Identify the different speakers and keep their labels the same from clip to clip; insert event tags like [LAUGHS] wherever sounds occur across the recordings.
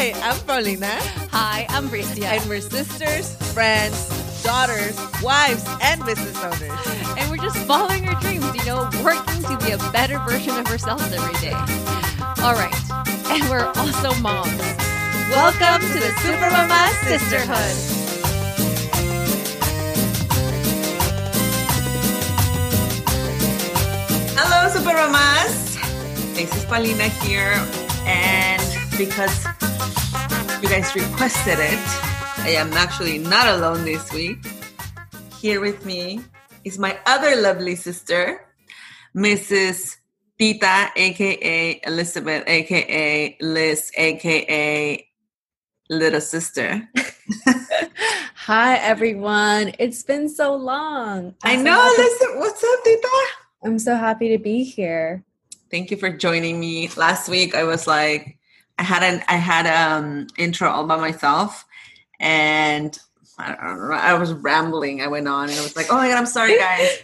Speaker 1: Hi, I'm Paulina.
Speaker 2: Hi, I'm Bricia.
Speaker 1: And we're sisters, friends, daughters, wives, and business owners.
Speaker 2: And we're just following our dreams, you know, working to be a better version of ourselves every day. All right. And we're also moms.
Speaker 1: Welcome to the Super Mama Sisterhood. Hello, Super Mamas. This is Paulina here. And because you guys requested it, I am actually not alone this week. Here with me is my other lovely sister, Mrs. Tita, aka Elizabeth, aka Liz, aka Little Sister. [LAUGHS]
Speaker 3: Hi, everyone. It's been so long.
Speaker 1: i
Speaker 3: so
Speaker 1: know, Listen, what's up, Tita?
Speaker 3: I'm so happy to be here.
Speaker 1: Thank you for joining me. Last week I was like I had an I had um intro all by myself and I don't know, I was rambling. I went on and I was like, "Oh my god, I'm sorry guys.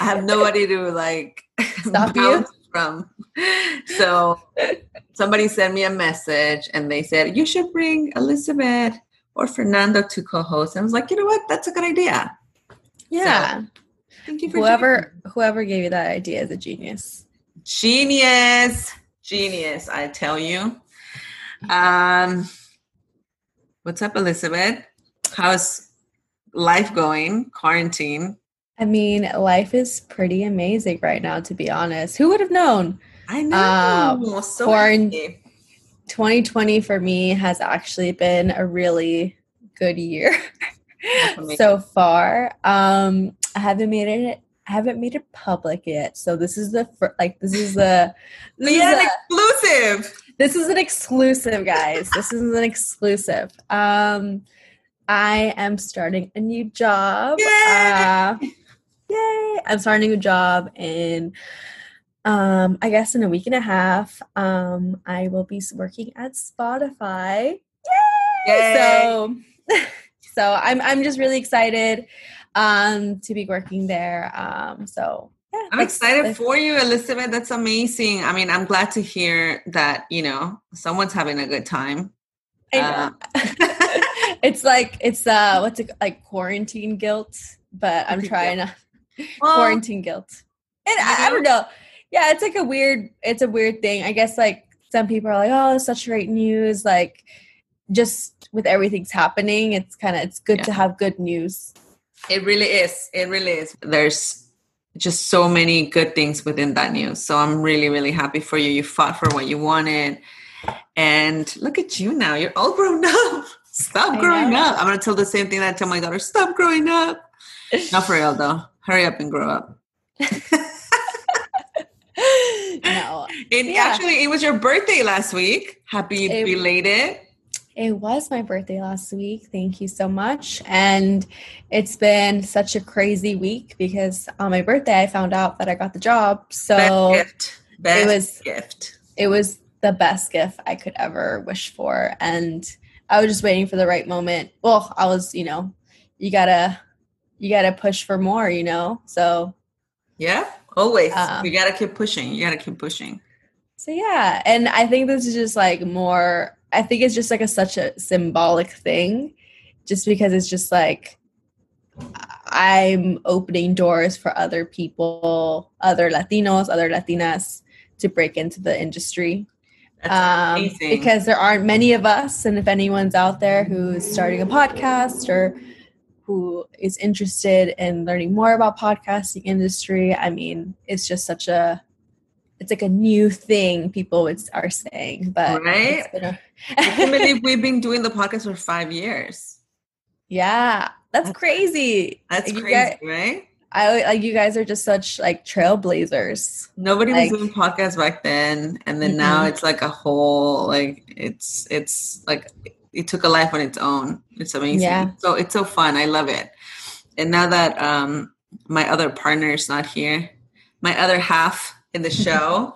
Speaker 1: I have nobody to like [LAUGHS]
Speaker 3: Stop you?
Speaker 1: from." So somebody sent me a message and they said, "You should bring Elizabeth or Fernando to co-host." And I was like, "You know what? That's a good idea."
Speaker 3: Yeah.
Speaker 1: Thank you for
Speaker 3: whoever whoever gave you that idea is a genius.
Speaker 1: genius genius i tell you um what's up elizabeth how's life going quarantine
Speaker 3: I mean, life is pretty amazing right now, to be honest. Who would have known?
Speaker 1: i know
Speaker 3: Uh,
Speaker 1: so
Speaker 3: quarant- 2020 for me has actually been a really good year [LAUGHS] so far. Um, I haven't made it. I haven't made it public yet, so this is the fir- like this is the this,
Speaker 1: yeah
Speaker 3: is
Speaker 1: exclusive
Speaker 3: this is an exclusive, guys. this is an exclusive. Um, I am starting a new job.
Speaker 1: Yay!
Speaker 3: Uh, yay! I'm starting a new job in, um, I guess in a week and a half. Um, I will be working at Spotify. Yay!
Speaker 1: Yay!
Speaker 3: So, [LAUGHS] so I'm I'm just really excited um to be working there. Um, so yeah,
Speaker 1: i'm excited for you elizabeth that's amazing i mean i'm glad to hear that you know someone's having a good time
Speaker 3: I know. [LAUGHS] [LAUGHS] it's like it's uh what's it like quarantine guilt, but I'm trying to [LAUGHS]
Speaker 1: Well,
Speaker 3: quarantine guilt. And I, I don't know. Yeah, it's like a weird it's a weird thing. I guess like some people are like, "Oh, it's such great news." Like just with everything's happening, it's kind of it's good to have good news.
Speaker 1: It really is. It really is. There's just so many good things within that news. So I'm really, really happy for you. You fought for what you wanted. And look at you now. You're all grown up. [LAUGHS] Stop
Speaker 3: I
Speaker 1: growing
Speaker 3: know.
Speaker 1: up. I'm going to tell the same thing that I tell my daughter stop growing up. Not for real, though. Hurry up and grow up. [LAUGHS]
Speaker 3: no, [LAUGHS]
Speaker 1: And
Speaker 3: Yeah.
Speaker 1: actually, it was your birthday last week. Happy
Speaker 3: It-
Speaker 1: belated.
Speaker 3: It was my birthday last week. Thank you so much. And it's been such a crazy week because on my birthday I found out that I got the job. So
Speaker 1: Best gift. Best
Speaker 3: was-
Speaker 1: gift.
Speaker 3: it was the best gift I could ever wish for. And I was just waiting for the right moment. Well, I was, you know, you gotta you gotta push for more, you know? So
Speaker 1: Yeah, always.
Speaker 3: Um,
Speaker 1: you got to keep pushing. You got to keep pushing.
Speaker 3: so yeah. And I think this is just like more I think it's just like a such a symbolic thing. Just because it's just like I'm opening doors for other people, other Latinos, other Latinas to break into the industry. Um, because there aren't many of us. And if anyone's out there who's starting a podcast or who is interested in learning more about podcasting industry, I mean, it's just such a it's like a new thing people would, are saying, but
Speaker 1: Right?
Speaker 3: a-
Speaker 1: I can't believe [LAUGHS] we've been doing the podcast for five years.
Speaker 3: yeah, that's
Speaker 1: That's-
Speaker 3: crazy.
Speaker 1: That's
Speaker 3: You
Speaker 1: crazy, right?
Speaker 3: I like you guys are just such like trailblazers.
Speaker 1: Nobody
Speaker 3: like-
Speaker 1: was doing podcasts back then, and then now it's like a whole like it's it's like it took a life on its own. It's amazing.
Speaker 3: Yeah.
Speaker 1: So it's so fun. I love it. And now that um my other partner is not here, my other half in the show,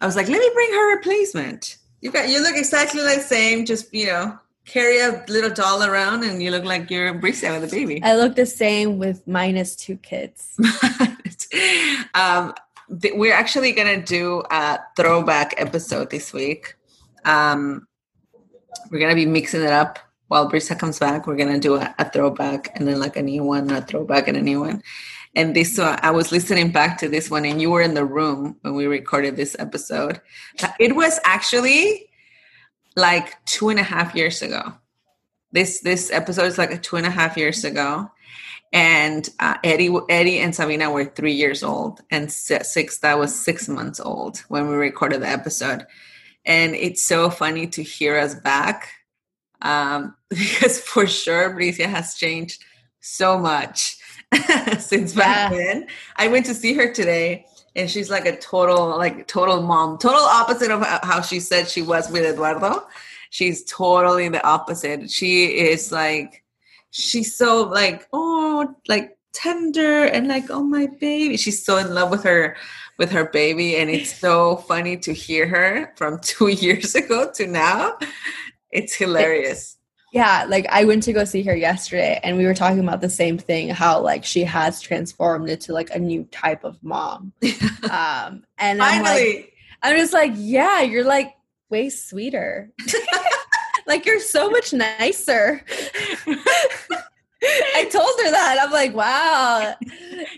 Speaker 1: I was like, let me bring her replacement. You got you look exactly the same. Just you know, carry a little doll around, and you look like you're Bricia with a baby.
Speaker 3: I look the same with minus two kids. [LAUGHS]
Speaker 1: um, th- we're actually gonna do a throwback episode this week. Um, we're gonna be mixing it up while Bricia comes back. We're gonna do a, a throwback and then like a new one, a throwback and a new one. And this, uh, I was listening back to this one, and you were in the room when we recorded this episode. It was actually like two and a half years ago. This this episode is like two and a half years ago, and uh, Eddie Eddie and Sabina were three years old, and six that was six months old when we recorded the episode. And it's so funny to hear us back um, [LAUGHS] because for sure Bricia has changed so much [LAUGHS] since back yeah. then. I went to see her today and she's like a total like total mom total opposite of how she said she was with eduardo. She's totally the opposite. She is like she's so like oh like tender and like oh my baby. She's so in love with her with her baby and it's [LAUGHS] so funny to hear her from [LAUGHS] two years ago to now. It's hilarious
Speaker 3: yeah, like I went to go see her yesterday and we were talking about the same thing how like she has transformed into like a new type of mom. [LAUGHS] um and Finally. I'm like I'm just like, yeah, you're like way sweeter. [LAUGHS] [LAUGHS] like you're so much nicer. [LAUGHS] I told her that. I'm like, wow.
Speaker 1: And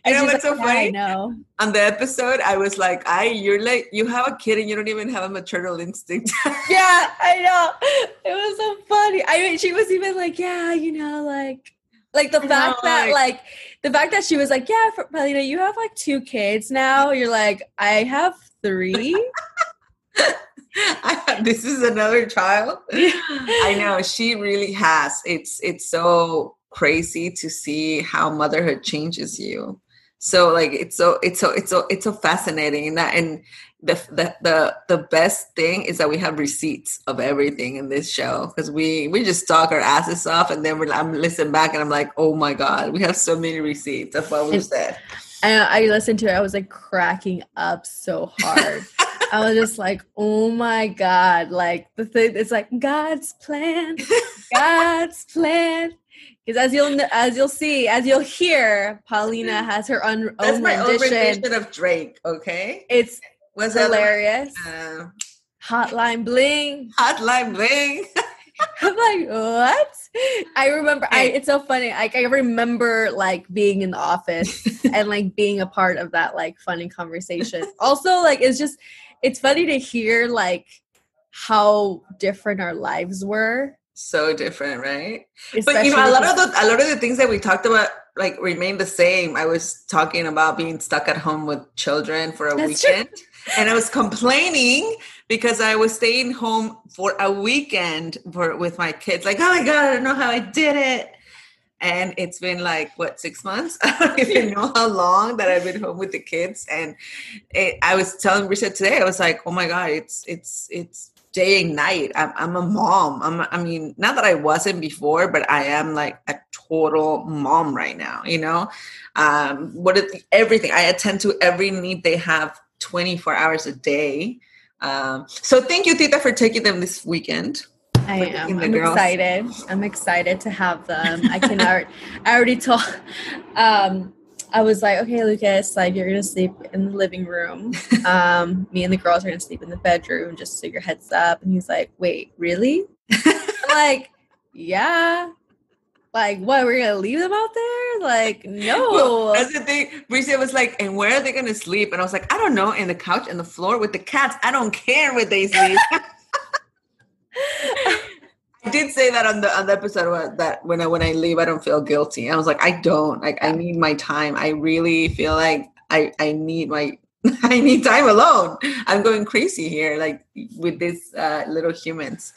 Speaker 1: you know what's like, so funny? I know. On the episode, I was like, I, you're like, you have a kid and you don't even have a maternal instinct. [LAUGHS]
Speaker 3: yeah, I know. It was so funny. I mean, she was even like, yeah, you know, like, like the fact that like, like the fact that she was like, yeah, for, Paulina, you have like two kids now. You're like, I have three. [LAUGHS]
Speaker 1: this is another child. I know she really has. It's it's so crazy to see how motherhood changes you so like it's so it's so it's so it's so fascinating and that and the the the, the best thing is that we have receipts of everything in this show because we we just talk our asses off and then we're i'm listening back and i'm like oh my god we have so many receipts of what we said
Speaker 3: and i listened to it i was like cracking up so hard [LAUGHS] I was just like, oh my God. Like the thing it's like God's plan, [LAUGHS] God's plan. Because as you'll as you'll see, as you'll hear, Paulina has her own,
Speaker 1: That's
Speaker 3: own
Speaker 1: my
Speaker 3: rendition.
Speaker 1: own rendition of Drake. Okay,
Speaker 3: it's was hilarious. Uh, Hotline bling.
Speaker 1: Hotline bling. [LAUGHS]
Speaker 3: I'm like, what? I remember. I it's so funny. Like I remember like being in the office [LAUGHS] and like being a part of that like funny conversation. also, like it's just it's funny to hear like how different our lives were
Speaker 1: so different, right? Especially but you know, a lot of the a lot of the things that we talked about like remain the same. I was talking about being stuck at home with children for a That's weekend, true. and I was complaining because I was staying home for a weekend for with my kids. Like, oh my god, I don't know how I did it. And it's been like what six months? [LAUGHS] I don't even know how long that I've been home with the kids. And it, I was telling Richard today, I was like, oh my god, it's it's it's day and night. I'm, I'm a mom. I'm, I mean, not that I wasn't before, but I am like a total mom right now. You know, um, what is everything? I attend to every need they have 24 hours a day. Um, so thank you, Tita, for taking them this weekend.
Speaker 3: I am. I'm girls. excited. I'm excited to have them. I can. I already told. Um, I was like, okay, Lucas, like you're gonna sleep in the living room. [LAUGHS] Um, me and the girls are gonna sleep in the bedroom, just so your heads up. And he's like, wait, really? like, yeah. Like, what? We're gonna leave them out there? Like, no. [LAUGHS] Well,
Speaker 1: that's the thing. Bricia was like, and where are they gonna sleep? And I was like, I don't know. In the couch and the floor with the cats. I don't care where they sleep. [LAUGHS] I did say that on the on the episode that when I when I leave, I don't feel guilty. I was like, I don't. Like, I need my time. I really feel like I I need my [LAUGHS] I need time alone. I'm going crazy here, like with these uh, little humans.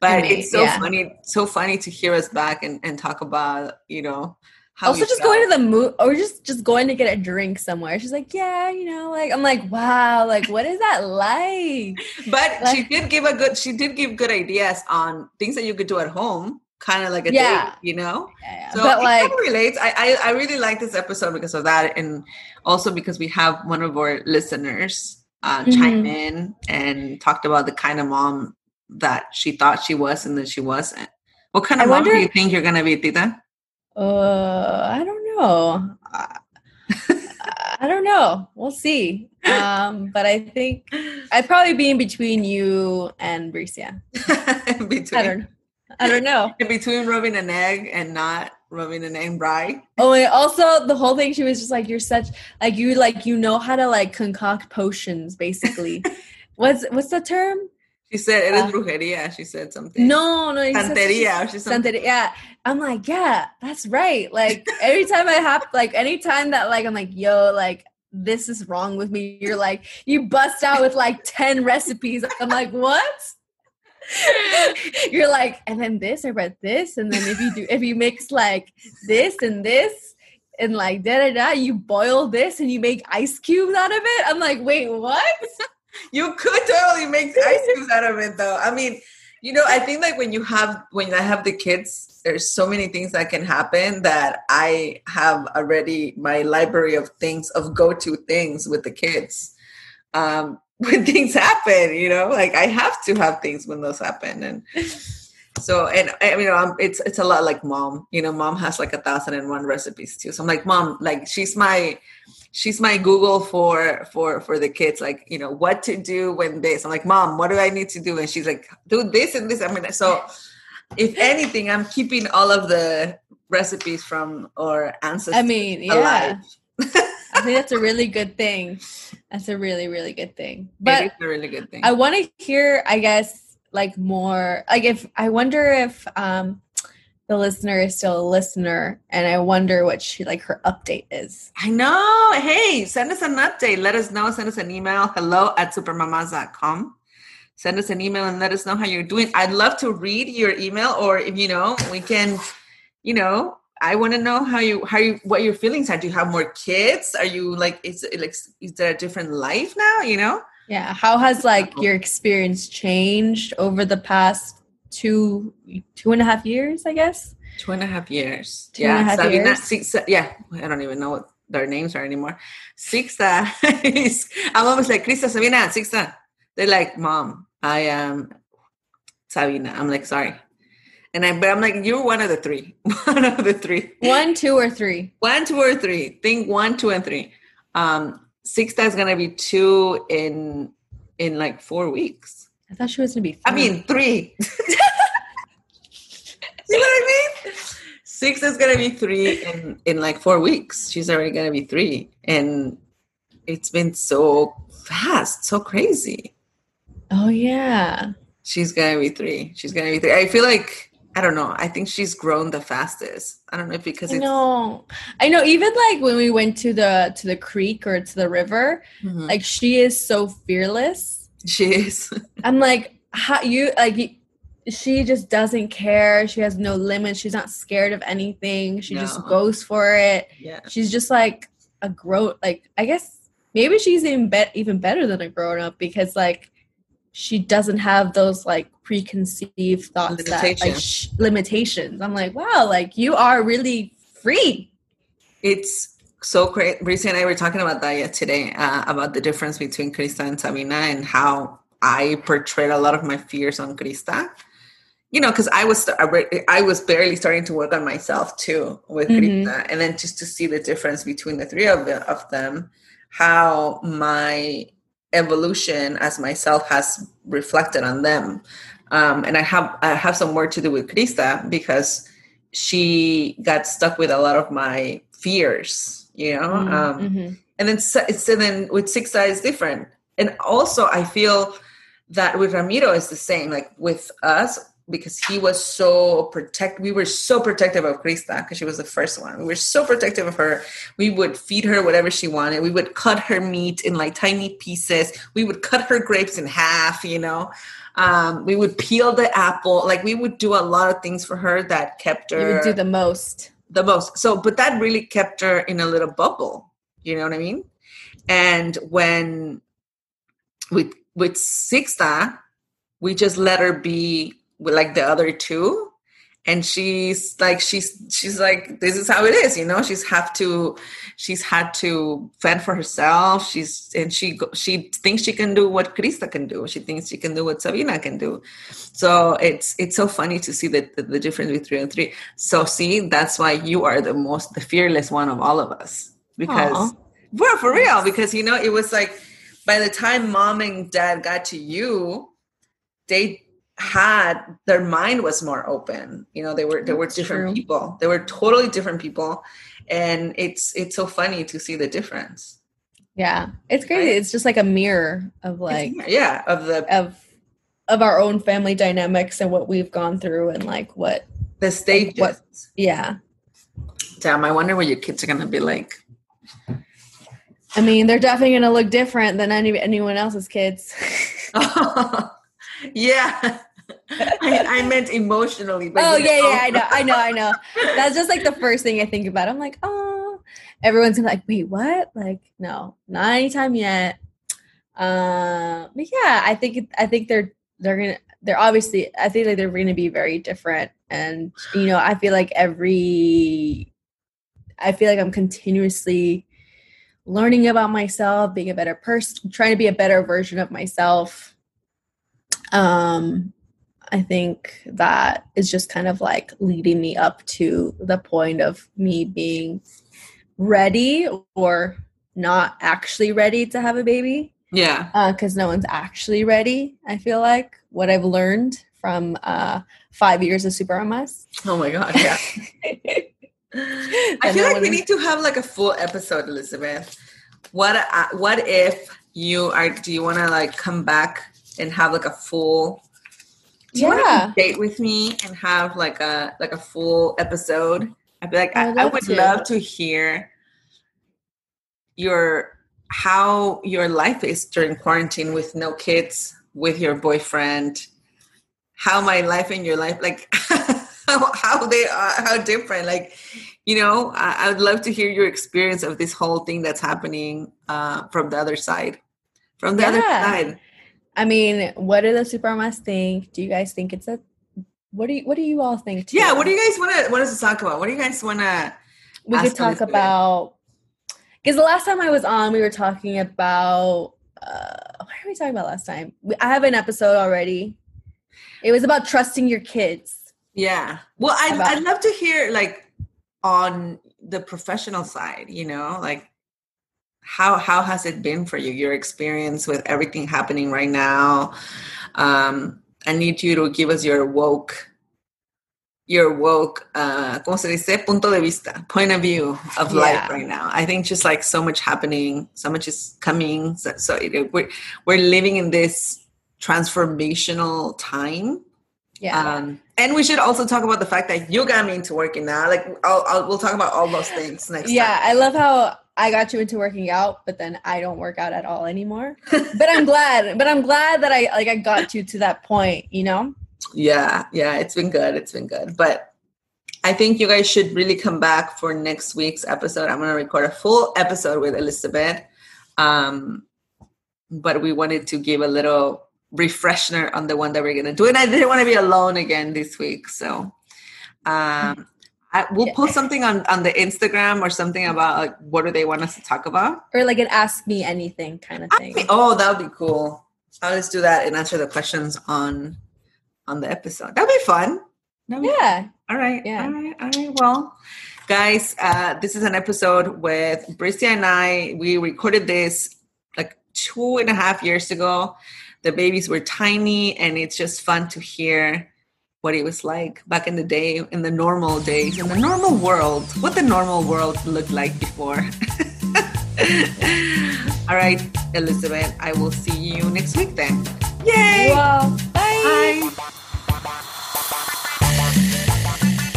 Speaker 1: But it's so yeah. funny, so funny to hear us back and, and talk about, you know,
Speaker 3: also just felt. going to the mood or just just going to get a drink somewhere she's like yeah you know like i'm like wow like what is that like [LAUGHS]
Speaker 1: but like, she did give a good she did give good ideas on things that you could do at home kind of like a yeah. date you know
Speaker 3: yeah, yeah. so but like
Speaker 1: relates I, I i really like this episode because of that and also because we have one of our listeners uh, mm-hmm. chime in and talked about the kind of mom that she thought she was and that she wasn't what kind of I mom wonder, do you think you're gonna be tita
Speaker 3: uh, I don't know. I, I don't know. We'll see. Um, but I think I'd probably be in between you and Bricia. [LAUGHS]
Speaker 1: in between,
Speaker 3: I don't. I don't know.
Speaker 1: In between rubbing an egg and not rubbing an egg right.
Speaker 3: Oh, and also the whole thing. She was just like, "You're such like you like you know how to like concoct potions, basically." [LAUGHS] what's what's the term?
Speaker 1: She said it
Speaker 3: Uh,
Speaker 1: brujeria. She said something.
Speaker 3: No, no, said-
Speaker 1: Santeria. or something.
Speaker 3: Santeria. I'm like, yeah, that's right. Like every time I have, like anytime that like I'm like, yo, like this is wrong with me. You're like, you bust out with like ten recipes. I'm like, what? [LAUGHS] You're like, and then this, I read this, and then if you do, if you mix like this and this, and like da da da, you boil this and you make ice cubes out of it. I'm like, wait, what? [LAUGHS]
Speaker 1: You could totally make ice cubes out of it, though. I mean, you know, I think like when you have when I have the kids, there's so many things that can happen that I have already my library of things of go to things with the kids. Um, [LAUGHS] when things happen, you know, like I have to have things when those happen, and [LAUGHS] so and I mean, um, it's it's a lot like mom. You know, mom has like a thousand and one recipes too. So I'm like, mom, like she's my she's my Google for for for the kids. Like, you know, what to do when this. I'm like, mom, what do I need to do? And she's like, do this and this. I mean, so if anything, I'm keeping all of the recipes from our ancestors.
Speaker 3: I mean, yeah.
Speaker 1: alive.
Speaker 3: I think that's a really good thing. That's a really, really good thing.
Speaker 1: it
Speaker 3: But
Speaker 1: is a really good thing.
Speaker 3: I want to hear, I guess, like more. Like, if I wonder if um the listener is still a listener, and I wonder what she like her update is.
Speaker 1: I know. Hey, send us an update. Let us know. Send us an email. Hello at supermamas.com. Send us an email and let us know how you're doing. I'd love to read your email, or if you know, we can, you know, I want to know how you how you what your feelings are. Do you have more kids? Are you like is it like is there a different life now? You know?
Speaker 3: Yeah. How has like your experience changed over the past two two and a half years? I guess.
Speaker 1: Two and a half years.
Speaker 3: Two a half
Speaker 1: Sabina,
Speaker 3: years.
Speaker 1: Six, yeah, I don't even know what their names are anymore. Sixta is, [LAUGHS] I'm almost like, Krista, Sabina, Sixta. They're like, Mom, I am Sabina. I'm like, sorry. And I, but I'm like, you're one of the three. [LAUGHS] One of the three.
Speaker 3: One, two, or three.
Speaker 1: One, two, or three. Think one, two, and three. Um, Sixta is gonna be two in in like four weeks.
Speaker 3: I thought she was gonna be.
Speaker 1: I mean, three. [LAUGHS] you know what I mean? Six is gonna be three in in like four weeks. She's already gonna be three, and it's been so fast, so crazy.
Speaker 3: oh yeah.
Speaker 1: She's gonna be three. She's gonna be three. I feel like I don't know. I think she's grown the fastest. I don't know if because
Speaker 3: I
Speaker 1: it's
Speaker 3: know. I know. Even like when we went to the to the creek or to the river,
Speaker 1: Mhm.
Speaker 3: like she is so fearless.
Speaker 1: She is. [LAUGHS]
Speaker 3: I'm like, how you like? She just doesn't care. She has no limits. She's not scared of anything. She just goes for it.
Speaker 1: yeah.
Speaker 3: She's just like a grown. Like I guess maybe she's even bet even better than a grown up because like she doesn't have those like preconceived thoughts that like sh- limitations. I'm like, wow, like you are really free.
Speaker 1: It's so great. Brice and I were talking about that yet today uh, about the difference between Krista and Sabina and how I portrayed a lot of my fears on Krista. You know, because I was I was barely starting to work on myself too with
Speaker 3: Mhm.
Speaker 1: Krista, and then just to see the difference between the three of, the, of them, how my evolution as myself has reflected on them, um, and I have I have some work to do with Krista because she got stuck with a lot of my fears, you know. Um,
Speaker 3: Mhm.
Speaker 1: and then so, so then with six is different and also i feel that with ramiro is the same like with us because he was so protect we were so protective of krista because she was the first one we were so protective of her we would feed her whatever she wanted we would cut her meat in like tiny pieces we would cut her grapes in half you know um, we would peel the apple like we would do a lot of things for her that kept her
Speaker 3: You would do the most.
Speaker 1: The most. So, but that really kept her in a little bubble. You know what I mean? And when with with Sixta, we just let her be like the other two, and she's like she's she's like this is how it is. You know, she's have to she's had to fend for herself. She's and she she thinks she can do what Krista can do. She thinks she can do what Sabina can do. So it's it's so funny to see the, the, the difference between three and three. So see, that's why you are the most the fearless one of all of us because.
Speaker 4: Well, for real, because you know, it was like by the time mom and dad got to you, they had their mind was more open. You know, they were they were
Speaker 3: That's
Speaker 4: different
Speaker 3: true.
Speaker 4: people. They were totally different people. And it's it's so funny to see the difference.
Speaker 3: Yeah, it's crazy.
Speaker 4: Right.
Speaker 3: It's just like a mirror of like
Speaker 4: It's- yeah, of the
Speaker 3: of of our own family dynamics and what we've gone through and like what
Speaker 4: the stages.
Speaker 3: what- yeah.
Speaker 4: Damn, I wonder what your kids are gonna be like.
Speaker 3: I mean, they're definitely to look different than any anyone else's kids. [LAUGHS] [LAUGHS]
Speaker 4: yeah. [LAUGHS] I, I meant emotionally. But
Speaker 3: oh
Speaker 4: you
Speaker 3: yeah,
Speaker 4: know.
Speaker 3: yeah, I know, I know, I know. [LAUGHS] That's just like the first thing I think about. I'm like, oh, everyone's gonna like, wait, what? Like, no, not anytime yet. Uh, but yeah, I think I think they're they're gonna they're obviously I think like they're gonna be very different, and you know, I feel like every I feel like I'm continuously learning about myself, being a better person, trying to be a better version of myself. Um, I think that is just kind of like leading me up to the point of me being ready or not actually ready to have a baby
Speaker 4: Yeah.
Speaker 3: because no one's actually ready. I feel like what I've learned from uh, five years of Super MS.
Speaker 4: Oh my god, yeah. [LAUGHS] I feel
Speaker 3: no
Speaker 4: like we
Speaker 3: is-
Speaker 4: need to have like a full episode, Elizabeth. What uh, what if you are do you want to like come back and have like a full do you want
Speaker 3: Yeah.
Speaker 4: to date with me and have like a like a full episode? I'd be like
Speaker 3: I
Speaker 4: I,
Speaker 3: would
Speaker 4: I
Speaker 3: love
Speaker 4: would
Speaker 3: to.
Speaker 4: love to hear your how your life is during quarantine with no kids, with your boyfriend, how my life and your life like [LAUGHS] how, how they are how different like you know I, I would love to hear your experience of this whole thing that's happening uh, from the other side from the other side
Speaker 3: I mean, what do the Super MS think? Do you guys think it's a what do you what do you all think? Too?
Speaker 4: yeah what do you guys want to what does to talk about what do you guys want to
Speaker 3: we could talk about because the last time I was on, we were talking about uh, what are we talking about last time? We, I have an episode already. It was about trusting your kids.
Speaker 4: yeah well I'd,
Speaker 3: About-
Speaker 4: I'd love to hear like on the professional side you know like how how has it been for you your experience with everything happening right now? Um i need you to give us your woke your woke uh como se dice? Punto de vista point of view of life right now. I think just like so much happening so much is coming so, so it, we're we're living in this transformational time
Speaker 3: Yeah,
Speaker 4: um, and we should also talk about the fact that you got me into working out. Like, I'll, I'll we'll talk about all those things next
Speaker 3: yeah.
Speaker 4: time.
Speaker 3: I love how I got you into working out, but then I don't work out at all anymore. [LAUGHS] but I'm glad. But I'm glad that I like I got you to that point. You know.
Speaker 4: Yeah, yeah, it's been good. It's been good. But I think you guys should really come back for next week's episode. I'm going to record a full episode with Elizabeth. Um, but we wanted to give a little refresher on the one that we're going to do. And I didn't want to be alone again this week. So um, I, we'll post something on, on the Instagram or something about like, what do they want us to talk about.
Speaker 3: Or like an ask me anything kind of thing.
Speaker 4: Oh, that would be cool. I'll just do that and answer the questions on on the episode. That'd be fun. That'd be
Speaker 3: Yeah.
Speaker 4: all right.
Speaker 3: Yeah.
Speaker 4: All right. All right. Well, guys, uh, this is an episode with Bricia and I. We recorded this like two and a half years ago. The babies were tiny, and it's just fun to hear what it was like back in the day, in the normal days, in the normal world, what the normal world looked like before. [LAUGHS] All right, Elizabeth, I will see you next week then. Yay!
Speaker 3: Well, bye.
Speaker 4: Bye.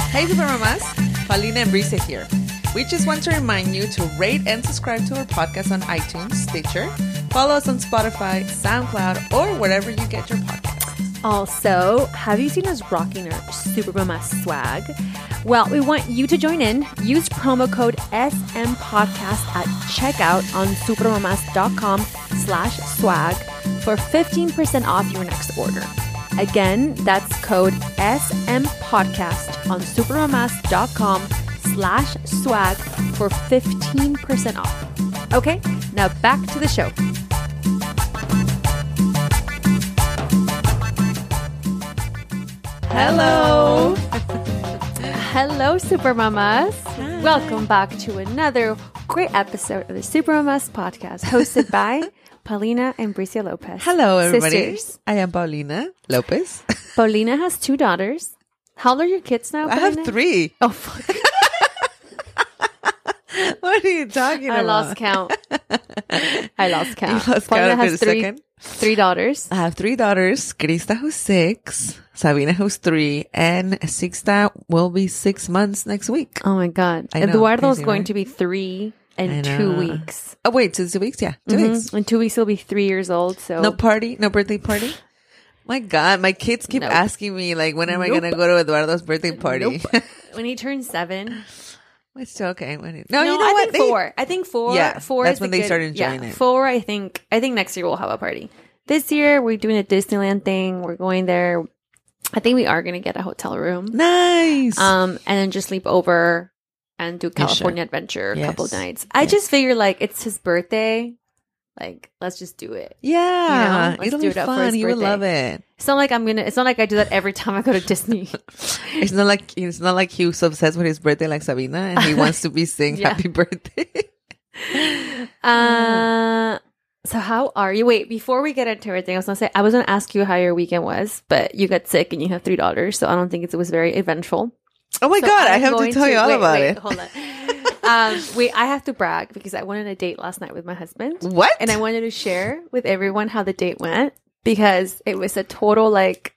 Speaker 1: Hey Super Mamas, Paulina and Bricia here. We just want to remind you to rate and subscribe to our podcast on iTunes, Stitcher, follow us on Spotify, SoundCloud, or wherever you get your podcasts.
Speaker 2: Also, have you seen us rocking our Super Mama swag? Well, we want you to join in. Use promo code SM Podcast at checkout on supermamas.com slash swag for 15% off your next order. Again, that's code SM Podcast on supermamas.com slash swag for 15% off. Okay, now back to the show. Hello. Hello, Super Mamas. Welcome back to another great episode of the Super Mamas podcast hosted by [LAUGHS] Paulina and Bricia Lopez.
Speaker 1: Hello, everybody.
Speaker 2: Sisters.
Speaker 1: I am Paulina Lopez.
Speaker 2: Paulina has two daughters. How old are your kids now?
Speaker 1: I have three.
Speaker 2: Oh, fuck. [LAUGHS]
Speaker 1: What are you talking
Speaker 2: I
Speaker 1: about?
Speaker 2: lost count. [LAUGHS] I lost count.
Speaker 1: You lost count
Speaker 2: has three,
Speaker 1: second.
Speaker 2: three daughters.
Speaker 1: I have three daughters. Krista, who's six. Sabina, who's three. And Sixta will be six months next week.
Speaker 2: Oh my God.
Speaker 1: I know,
Speaker 2: Eduardo is
Speaker 1: crazy,
Speaker 2: going
Speaker 1: right?
Speaker 2: to be three in two weeks.
Speaker 1: Oh, wait, so two weeks? Yeah, 2
Speaker 2: Mhm.
Speaker 1: weeks.
Speaker 2: In two weeks, he'll be three years old. So
Speaker 1: No party? No birthday party? [SIGHS] My God, my kids keep
Speaker 2: Nope.
Speaker 1: asking me, like, when am I going to go to Eduardo's birthday party? [LAUGHS]
Speaker 2: when he turns seven,
Speaker 1: it's still okay. No,
Speaker 2: no,
Speaker 1: you know
Speaker 2: I
Speaker 1: what?
Speaker 2: think
Speaker 1: They-
Speaker 2: four. I think four.
Speaker 1: Yeah,
Speaker 2: four.
Speaker 1: that's
Speaker 2: is
Speaker 1: when
Speaker 2: the
Speaker 1: they
Speaker 2: good-
Speaker 1: start enjoying
Speaker 2: yeah,
Speaker 1: it.
Speaker 2: Four. I think. I think next year we'll have a party. This year we're doing a Disneyland thing. We're going there. I think we are going to get a hotel room.
Speaker 1: Nice.
Speaker 2: Um, and then just sleep over and do. California Adventure a couple
Speaker 1: Yes.
Speaker 2: nights. I just figure like it's his birthday. Like, let's just do it.
Speaker 1: yeah,
Speaker 2: let's
Speaker 1: it'll
Speaker 2: do
Speaker 1: be
Speaker 2: it
Speaker 1: fun. You will love it.
Speaker 2: It's not like I'm gonna. It's not like I do that every time I go to [LAUGHS] Disney.
Speaker 1: It's not like it's not like he was obsessed with his birthday like Sabina, and he wants to be [LAUGHS] saying
Speaker 2: Yeah.
Speaker 1: happy birthday. [LAUGHS]
Speaker 2: Uh, so how are you? Wait, before we get into everything, I was gonna say I was gonna ask you how your weekend was, but you got sick and you have three daughters, so I don't think it was very eventful.
Speaker 1: oh my
Speaker 2: So
Speaker 1: god, I
Speaker 2: I'm
Speaker 1: have to tell you all
Speaker 2: wait,
Speaker 1: about
Speaker 2: wait,
Speaker 1: it.
Speaker 2: Hold on. Um, wait, I have to brag because I went on a date last night with my husband,
Speaker 1: What?
Speaker 2: and I wanted to share with everyone how the date went because it was a total like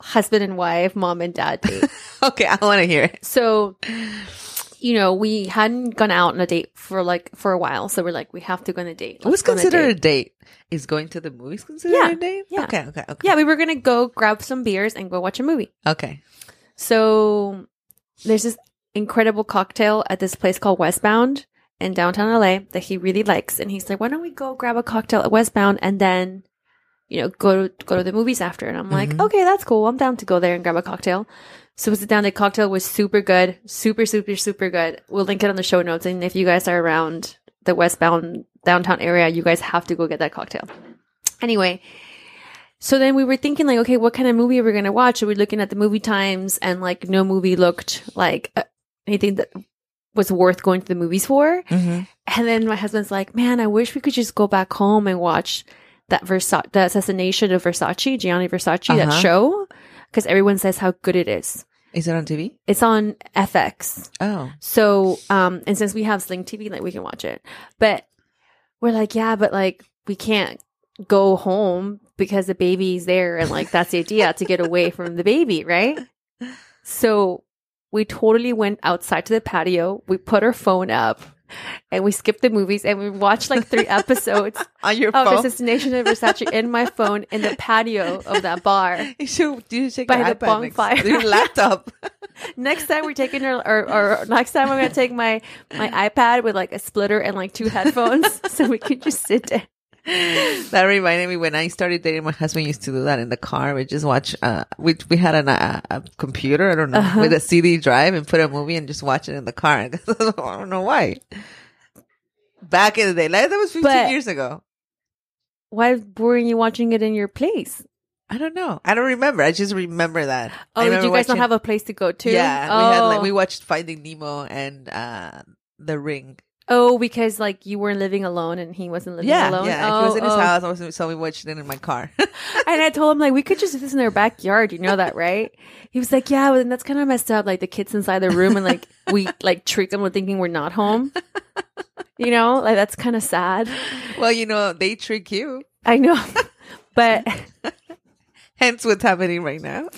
Speaker 2: husband and wife, mom and dad date. [LAUGHS]
Speaker 1: okay, I want to hear it.
Speaker 2: So, you know, we hadn't gone out on a date for like for a while, so we're like, we have to go on a date.
Speaker 1: What's
Speaker 2: Let's a
Speaker 1: considered a
Speaker 2: date.
Speaker 1: date? Is going to the movies considered
Speaker 2: Yeah,
Speaker 1: a date?
Speaker 2: yeah.
Speaker 1: Okay, okay, okay.
Speaker 2: Yeah, we were gonna go grab some beers and go watch a movie.
Speaker 1: Okay.
Speaker 2: So there's this incredible cocktail at this place called Westbound in downtown LA that he really likes, and he's like, "Why don't we go grab a cocktail at Westbound and then, you know, go to, go to the movies after?" And I'm like,
Speaker 1: Mhm.
Speaker 2: "Okay, that's cool. I'm down to go there and grab a cocktail." So we sit down. The cocktail was super good, super, super, super good. We'll link it on the show notes, and if you guys are around the Westbound downtown area, you guys have to go get that cocktail. Anyway, so then we were thinking like, okay, what kind of movie are we gonna watch? Are we're looking at the movie times, and like no movie looked like uh, anything that was worth going to the movies for.
Speaker 1: Mm-hmm.
Speaker 2: And then my husband's like, man, I wish we could just go back home and watch that Versace, the assassination of Versace, Gianni Versace, that
Speaker 1: Uh-huh.
Speaker 2: show, because everyone says how good it is.
Speaker 1: Is it on TV?
Speaker 2: It's on FX.
Speaker 1: Oh,
Speaker 2: So, um, and since we have Sling TV, like we can watch it. But we're like, yeah, but like we can't go home because the baby's there, and like that's the idea to get away from the baby, right? [LAUGHS] So we totally went outside to the patio. We put our phone up. And we skipped the movies and we watched like three [LAUGHS] episodes
Speaker 1: on your phone
Speaker 2: of
Speaker 1: phone.
Speaker 2: Assassination of Versace in my phone in the patio of that bar. [LAUGHS]
Speaker 1: You should, you should
Speaker 2: By the
Speaker 1: iPad next-
Speaker 2: bonfire.
Speaker 1: your laptop. [LAUGHS]
Speaker 2: Next time we're taking our, or, or next time I'm gonna take my my iPad with like a splitter and like two headphones so we can just sit there. [LAUGHS]
Speaker 1: that reminded me when I started dating my husband used to do that in the car. We just watch, uh, we, we had an, uh, a computer, I don't know,
Speaker 2: Uh-huh.
Speaker 1: with a CD drive and put a movie and just watch it in the car. [LAUGHS] I don't know why. Back in the day, like that was 15
Speaker 2: But-
Speaker 1: years ago.
Speaker 2: Why weren't you watching it in your place?
Speaker 1: I don't know. I don't remember. I just remember that.
Speaker 2: Oh,
Speaker 1: I
Speaker 2: did you guys not have a place to go to?
Speaker 1: Yeah,
Speaker 2: oh.
Speaker 1: we had like we watched Finding Nemo and uh The Ring.
Speaker 2: Oh, because like you weren't living alone and he wasn't living
Speaker 1: Yeah,
Speaker 2: alone.
Speaker 1: yeah.
Speaker 2: Oh,
Speaker 1: he was in his
Speaker 2: oh, oh.
Speaker 1: house, I was, so we watched it in my car. [LAUGHS]
Speaker 2: And I told him like we could just do this in their backyard. You know that, right? He was like, "Yeah, but then that's kind of messed up. Like the kids inside the room, and like [LAUGHS] we like trick them with thinking we're not home. You know, like that's kind of sad.
Speaker 1: well, you know, they trick you.
Speaker 2: I know, [LAUGHS] but
Speaker 1: Hence, what's happening right now.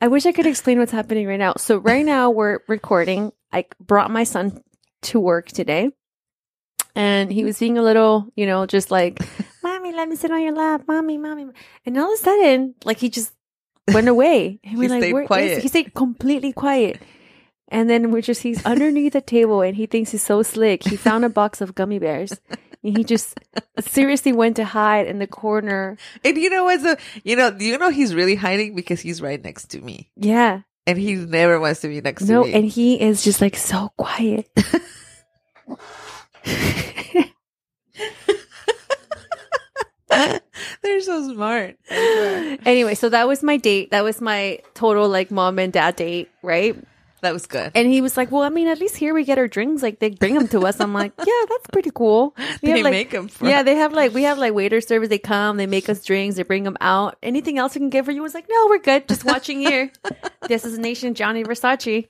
Speaker 2: I wish I could explain what's happening right now. So right now we're recording. I brought my son to work today, and he was being a little, you know, just like, [LAUGHS] "Mommy, let me sit on your lap, mommy, mommy." And all of a sudden, like he just went [LAUGHS] away, and we're like, "Where
Speaker 1: quiet.
Speaker 2: he?" He stayed completely quiet. And then we're just, he's underneath the table and he thinks he's so slick. He found a [LAUGHS] box of gummy bears and he just seriously went to hide in the corner.
Speaker 1: And you know what's a, you know, you know he's really hiding because he's right next to me.
Speaker 2: Yeah.
Speaker 1: And he never wants to be next
Speaker 2: No,
Speaker 1: to me.
Speaker 2: No, and he is just like so quiet. [LAUGHS]
Speaker 1: They're so smart.
Speaker 2: Anyway, so that was my date. That was my total like mom and dad date, right?
Speaker 1: That was good.
Speaker 2: And he was like, "Well, I mean, at least here we get our drinks. Like they bring them to us." I'm like, [LAUGHS] "Yeah, that's pretty cool." We
Speaker 1: They
Speaker 2: have, like,
Speaker 1: make 'em for
Speaker 2: Yeah, they have like we have like waiter service. They come, they make us drinks, they bring them out. Anything else we can get for you? I was like, "No, we're good. Just watching here." [LAUGHS] this is Nation Gianni Versace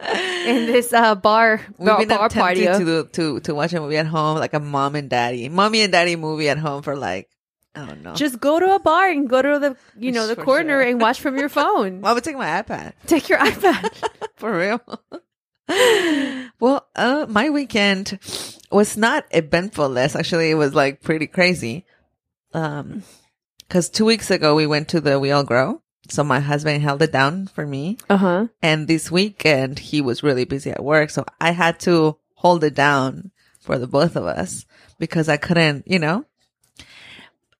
Speaker 2: in this uh, bar
Speaker 1: We've
Speaker 2: bar,
Speaker 1: been
Speaker 2: bar party.
Speaker 1: to, do- to to watch a movie at home, like a mom and daddy, mommy and daddy movie at home for like, I don't know.
Speaker 2: Just go to a bar and go to the you know the
Speaker 1: For
Speaker 2: corner
Speaker 1: sure.
Speaker 2: and watch from your phone.
Speaker 1: well, I would take my iPad [LAUGHS]
Speaker 2: Take your iPad. [LAUGHS] [LAUGHS]
Speaker 1: for real. well, uh, my weekend was not eventful. Less actually, it was like pretty crazy. Um, because two weeks ago we went to the We All Grow, so my husband held it down for me.
Speaker 2: Uh huh.
Speaker 1: And this weekend he was really busy at work, so I had to hold it down for the both of us because I couldn't, you know.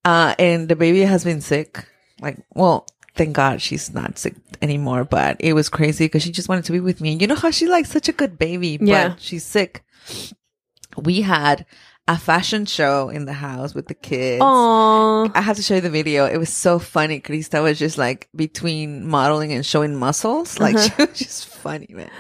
Speaker 1: Uh, and the baby has been sick. Like, well, thank God she's not sick anymore, but it was crazy because she just wanted to be with me. You know how she's like such a good baby, but
Speaker 2: Yeah.
Speaker 1: she's sick. We had a fashion show in the house with the kids.
Speaker 2: Aww.
Speaker 1: I have to show you the video. It was so funny. Krista was just like between modeling and showing muscles. Like
Speaker 2: Uh-huh. [LAUGHS]
Speaker 1: she was just funny, man.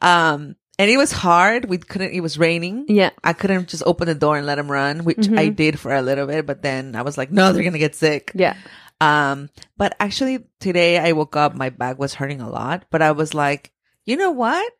Speaker 1: Um, and it was hard. We couldn't, it was raining.
Speaker 2: Yeah.
Speaker 1: I couldn't just open the door and let them run, which
Speaker 2: Mhm.
Speaker 1: I did for a little bit, but then I was like, no, they're going to get sick.
Speaker 2: Yeah.
Speaker 1: Um, but actually today I woke up, my back was hurting a lot, but I was like, you know what?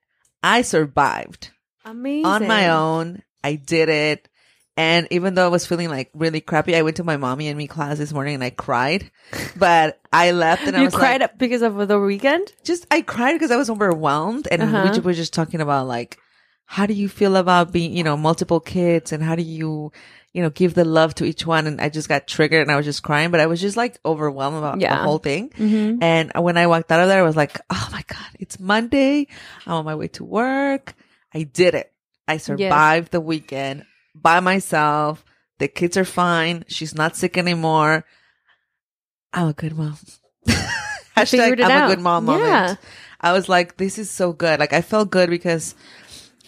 Speaker 1: I survived
Speaker 2: Amazing.
Speaker 1: on my own. I did it. And even though I was feeling like really crappy, I went to my mommy and me class this morning and I cried. But I left and I was
Speaker 2: cried
Speaker 1: like,
Speaker 2: because of the weekend?
Speaker 1: just I cried because I was overwhelmed. And
Speaker 2: Uh-huh.
Speaker 1: we were just talking about like, how do you feel about being, you know, multiple kids and how do you, you know, give the love to each one? And I just got triggered and I was just crying, but I was just like overwhelmed about
Speaker 2: Yeah.
Speaker 1: the whole thing.
Speaker 2: Mm-hmm.
Speaker 1: And when I walked out of there, I was like, oh my God, it's Monday. I'm on my way to work. I did it. I survived the weekend by myself. The kids are fine. She's not sick anymore. I'm a good mom. [LAUGHS] Hashtag I'm
Speaker 2: out.
Speaker 1: a good mom moment.
Speaker 2: Yeah.
Speaker 1: I was like, this is so good. Like I felt good because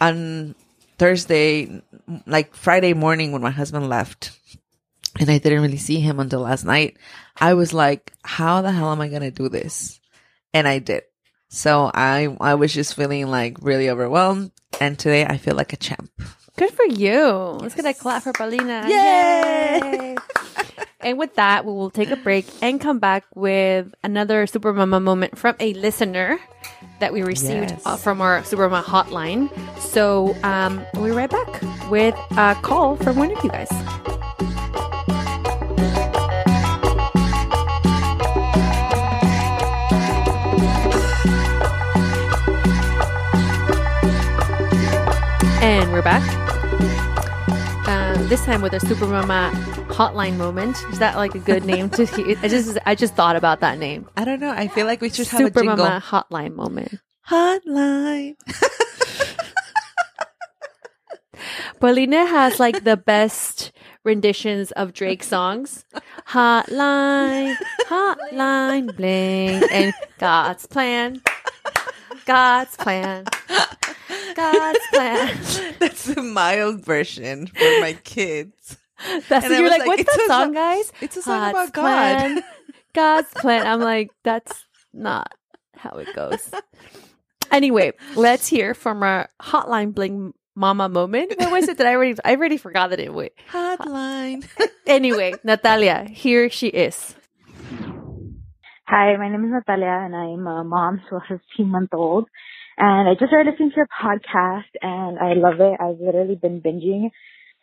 Speaker 1: on Thursday, like Friday morning when my husband left and I didn't really see him until last night, I was like, how the hell am I going to do this? And I did. So I, I was just feeling like really overwhelmed. And today I feel like a champ.
Speaker 2: Good for you. Let's get a clap for Paulina.
Speaker 1: Yay!
Speaker 2: Yay. [LAUGHS] and with that, we will take a break and come back with another Super Mama moment from a listener that we received
Speaker 1: Yes.
Speaker 2: uh, from our Super Mama hotline. So um, we'll be right back with a call from one of you guys. And we're back. This time with a Super Mama hotline moment. Is that like a good name to? I just I just thought about that name.
Speaker 1: I don't know. I feel like we should have
Speaker 2: Super
Speaker 1: a jingle.
Speaker 2: Mama hotline moment.
Speaker 1: Hotline. [LAUGHS]
Speaker 2: Paulina has like the best renditions of Drake songs. Hotline, hotline, bling, and God's plan. God's plan. God's plan. [LAUGHS]
Speaker 1: That's the mild version for my kids.
Speaker 2: That's
Speaker 1: And
Speaker 2: you're like,
Speaker 1: like,
Speaker 2: what's that
Speaker 1: a
Speaker 2: song,
Speaker 1: song-
Speaker 2: guys?
Speaker 1: It's a song
Speaker 2: God's
Speaker 1: about God.
Speaker 2: plan. [LAUGHS] God's plan. I'm like, that's not how it goes. Anyway, let's hear from our hotline bling mama moment. What was it that I already I already forgot that it wait.
Speaker 1: Hotline.
Speaker 2: Anyway, Natalia, here she is.
Speaker 5: Hi, my name is Natalia and I'm a mom to a 15 month old. And I just started listening to your podcast and I love it. I've literally been binging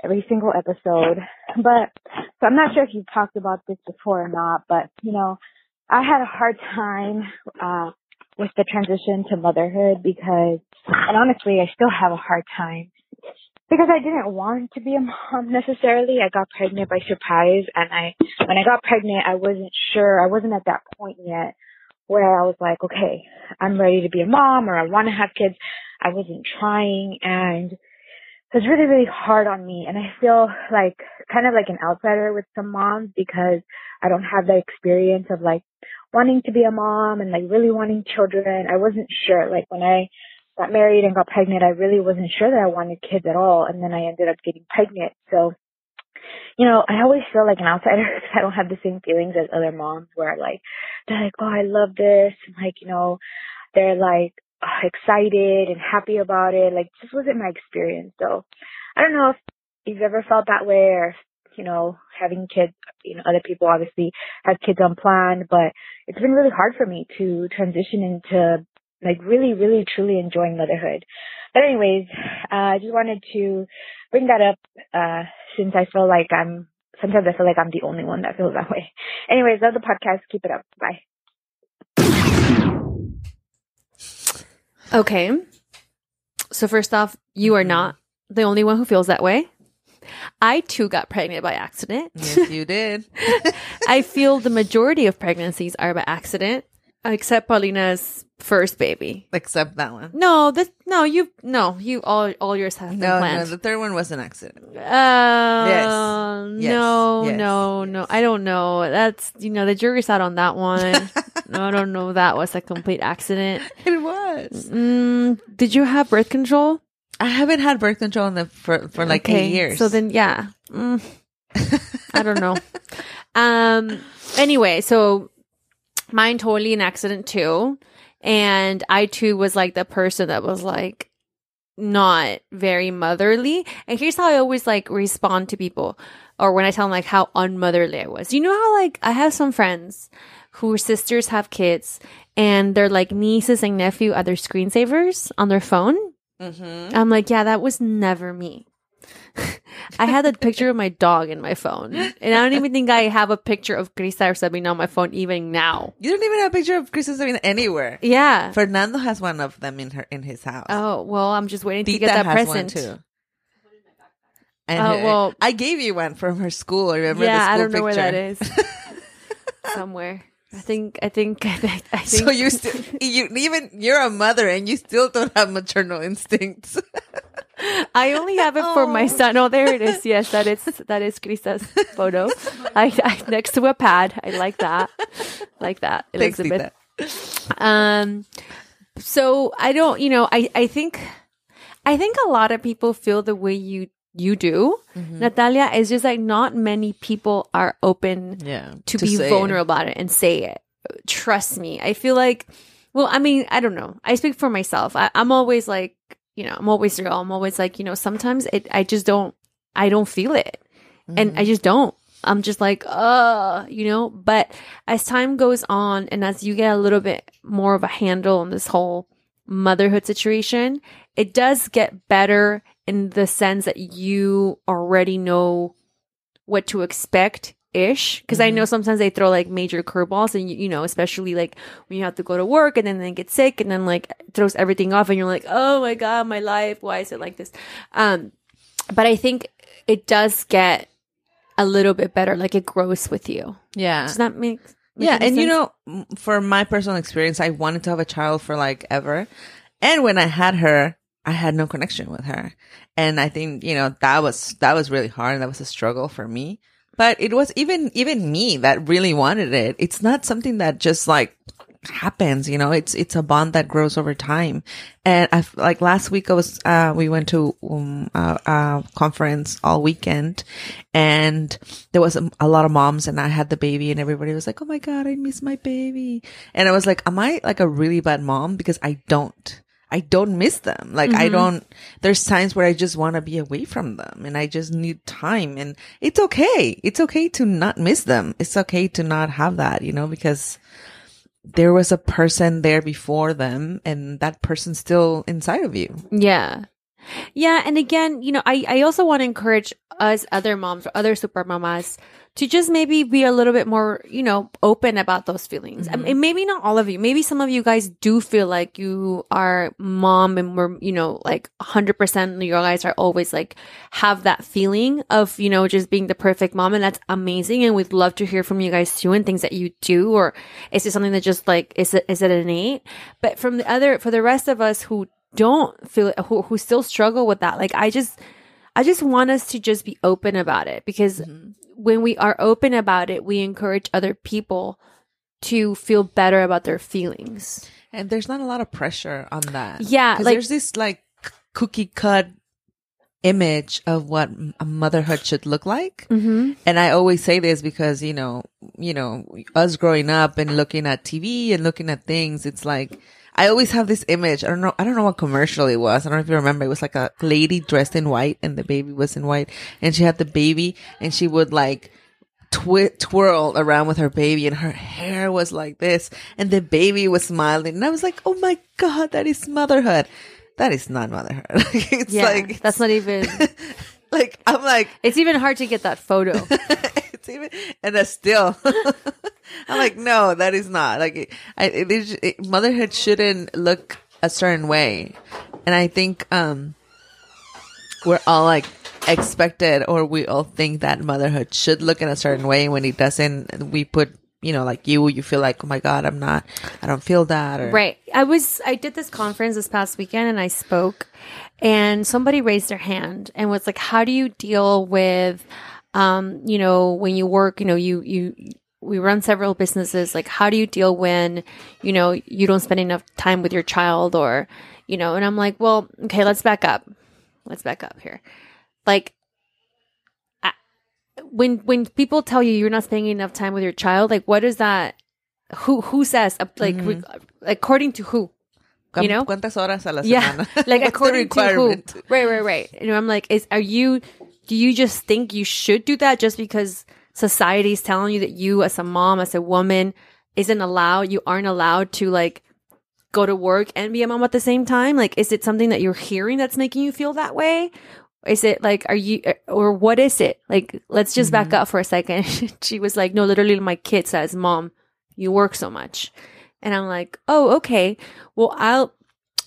Speaker 5: every single episode. But, so I'm not sure if you've talked about this before or not, but you know, I had a hard time, uh, with the transition to motherhood because, and honestly, I still have a hard time because I didn't want to be a mom [LAUGHS] necessarily. I got pregnant by surprise and I, when I got pregnant, I wasn't sure, I wasn't at that point yet where I was like, okay, I'm ready to be a mom or I want to have kids. I wasn't trying and it was really, really hard on me. And I feel like kind of like an outsider with some moms because I don't have the experience of like wanting to be a mom and like really wanting children. I wasn't sure. Like when I got married and got pregnant, I really wasn't sure that I wanted kids at all. And then I ended up getting pregnant. So, you know, I always feel like an outsider [LAUGHS] because I don't have the same feelings as other moms where like, they're like, oh, I love this. And like, you know, they're like, uh, excited and happy about it. Like, just wasn't my experience. So, I don't know if you've ever felt that way or, you know, having kids, you know, other people obviously have kids unplanned, but it's been really hard for me to transition into like really, really, truly enjoying motherhood. But anyways, uh, I just wanted to bring that up, uh, since I feel like I'm, sometimes I feel like I'm the only one that feels that way. Anyways, love the podcast. Keep it up. Bye.
Speaker 2: Okay. So first off, you are not the only one who feels that way. I too got pregnant by accident.
Speaker 1: Yes, you did. [LAUGHS]
Speaker 2: I feel the majority of pregnancies are by accident, except Paulina's first baby.
Speaker 1: Except that one.
Speaker 2: No, this no, you no, you all all yours have been
Speaker 1: No, no, the third one was an accident.
Speaker 2: Uh,
Speaker 1: Yes.
Speaker 2: No,
Speaker 1: Yes.
Speaker 2: no, no. I don't know. That's you know the jury's out on that one. [LAUGHS] no, I don't know. That was a complete accident.
Speaker 1: It was.
Speaker 2: Mm, did you have birth control?
Speaker 1: I haven't had birth control in the, for for like eight years.
Speaker 2: So then, yeah. Mm, [LAUGHS] I don't know. um. Anyway, so mine totally an accident too, and I too was like the person that was like not very motherly. And here's how I always like respond to people, or when I tell them like how unmotherly I was. You know how like I have some friends whose sisters have kids, and they're like nieces and nephew are their screensavers on their phone.
Speaker 1: Mhm.
Speaker 2: I'm like, yeah, that was never me. [LAUGHS] I had a picture of my dog in my phone, and I don't even think I have a picture of Krista or Sabina on my phone even now.
Speaker 1: You don't even have a picture of Kristen Sabina anywhere.
Speaker 2: Yeah.
Speaker 1: Fernando has one of them in her in his house.
Speaker 2: oh well, I'm just waiting to get that
Speaker 1: has
Speaker 2: present.
Speaker 1: one too. Oh, and
Speaker 2: Oh,
Speaker 1: her-
Speaker 2: well-
Speaker 1: I gave you one from her school. I remember the
Speaker 2: yeah,
Speaker 1: school
Speaker 2: I don't know where that
Speaker 1: picture. [LAUGHS]
Speaker 2: Somewhere. I think. I think. [LAUGHS] I think. I think
Speaker 1: So you still, you even you're a mother and you still don't have maternal instincts. [LAUGHS]
Speaker 2: I only have it for my
Speaker 1: Oh.
Speaker 2: son. Oh, there it is. Yes, that is that is Krista's photo. [LAUGHS] I, I next to a pad. I like that. Like that, Elizabeth. Um, so I don't, you know, I, I think, I think a lot of people feel the way you, you do,
Speaker 1: Mm-hmm.
Speaker 2: Natalia. It's just like not many people are open
Speaker 1: Yeah,
Speaker 2: to, be
Speaker 1: say it.
Speaker 2: vulnerable about it and say it. Trust me. I feel like, well, I mean, I don't know. I speak for myself. I, I'm always like, you know, I'm always real. I'm always like, you know, sometimes it, I just don't, I don't feel it. And
Speaker 1: Mm-hmm.
Speaker 2: I just don't. I'm just like, uh, you know, but as time goes on and as you get a little bit more of a handle on this whole motherhood situation, it does get better in the sense that you already know what to expect ish. because I know sometimes they throw like major curveballs and you, you know, especially like when you have to go to work and then they get sick and then like throws everything off and you're like, oh my God, my life. Why is it like this? Um, but I think it does get a little bit better. Like it grows with you.
Speaker 1: Yeah,
Speaker 2: Does that make, make
Speaker 1: yeah, and you know, for my personal experience, I wanted to have a child for like ever, and when I had her, I had no connection with her, and I think you know that was that was really hard. That was a struggle for me. But it was even even me that really wanted it. It's not something that just like happens, you know. It's it's a bond that grows over time. And I like last week I was uh we went to um, a, a conference all weekend, and there was a, a lot of moms, and I had the baby, and everybody was like, "Oh my god, I miss my baby," and I was like, "Am I like a really bad mom?" Because I don't. I don't miss them. Like I mm-hmm. don't, there's times where I just want to be away from them and I just need time and it's okay. It's okay to not miss them. It's okay to not have that, you know, because there was a person there before them and that person's still inside of you.
Speaker 2: Yeah. Yeah. And again, you know, I, I also want to encourage us other moms or other super mamas to just maybe be a little bit more, you know, open about those feelings. I mean, mm-hmm. maybe not all of you. Maybe some of you guys do feel like you are mom and we're, you know, like 100% of you guys are always like have that feeling of, you know, just being the perfect mom. And that's amazing. And we'd love to hear from you guys too and things that you do. Or is it something that just like, is it, is it innate? But from the other, for the rest of us who don't feel who, who still struggle with that, like I just, I just want us to just be open about it because when we are open about it, we encourage other people to feel better about their feelings.
Speaker 1: And there's not a lot of pressure on that.
Speaker 2: yeah like-
Speaker 1: there's this like cookie cut image of what a motherhood should look like.
Speaker 2: Mm-hmm.
Speaker 1: And I always say this because, you know, you know, us growing up and looking at TV and looking at things, it's like, I always have this image. I don't know. I don't know what commercial it was. I don't know if you remember. It was like a lady dressed in white and the baby was in white and she had the baby and she would like twi- twirl around with her baby and her hair was like this and the baby was smiling. And I was like, Oh my God, that is motherhood. That is not motherhood. [LAUGHS] it's
Speaker 2: Yeah,
Speaker 1: like,
Speaker 2: that's not even. [LAUGHS]
Speaker 1: like, I'm like,
Speaker 2: It's even hard to get that photo. [LAUGHS]
Speaker 1: it's even and that's still i'm like no that is not. Like it, it is it, motherhood shouldn't look a certain way. And i think um we're all like expected or we all think that motherhood should look in a certain way when it doesn't. We put you know like you you feel like oh my god i'm not i don't feel that or
Speaker 2: Right. I was I did this conference this past weekend and I spoke and somebody raised their hand and was like, How do you deal with um, you know, when you work, you know, you you we run several businesses, like how do you deal when, you know, you don't spend enough time with your child or you know, and I'm like, Well, okay, let's back up. Let's back up here. Like I, when when people tell you you're not spending enough time with your child, like what is that who who says uh, like re- according to who you know?
Speaker 1: cuántas horas a la
Speaker 2: yeah
Speaker 1: semana [LAUGHS] [LAUGHS]
Speaker 2: like according to who
Speaker 1: requirement?
Speaker 2: right right right you know i'm like is are you do you just think you should do that just because society is telling you that you as a mom as a woman isn't allowed you aren't allowed to like go to work and be a mom at the same time? Like is it something that you're hearing that's making you feel that way? Is it like are you or what is it? Like let's just back up for a second. [LAUGHS] She was like no literally my kid says mom you work so much and i'm like oh okay. Well i'll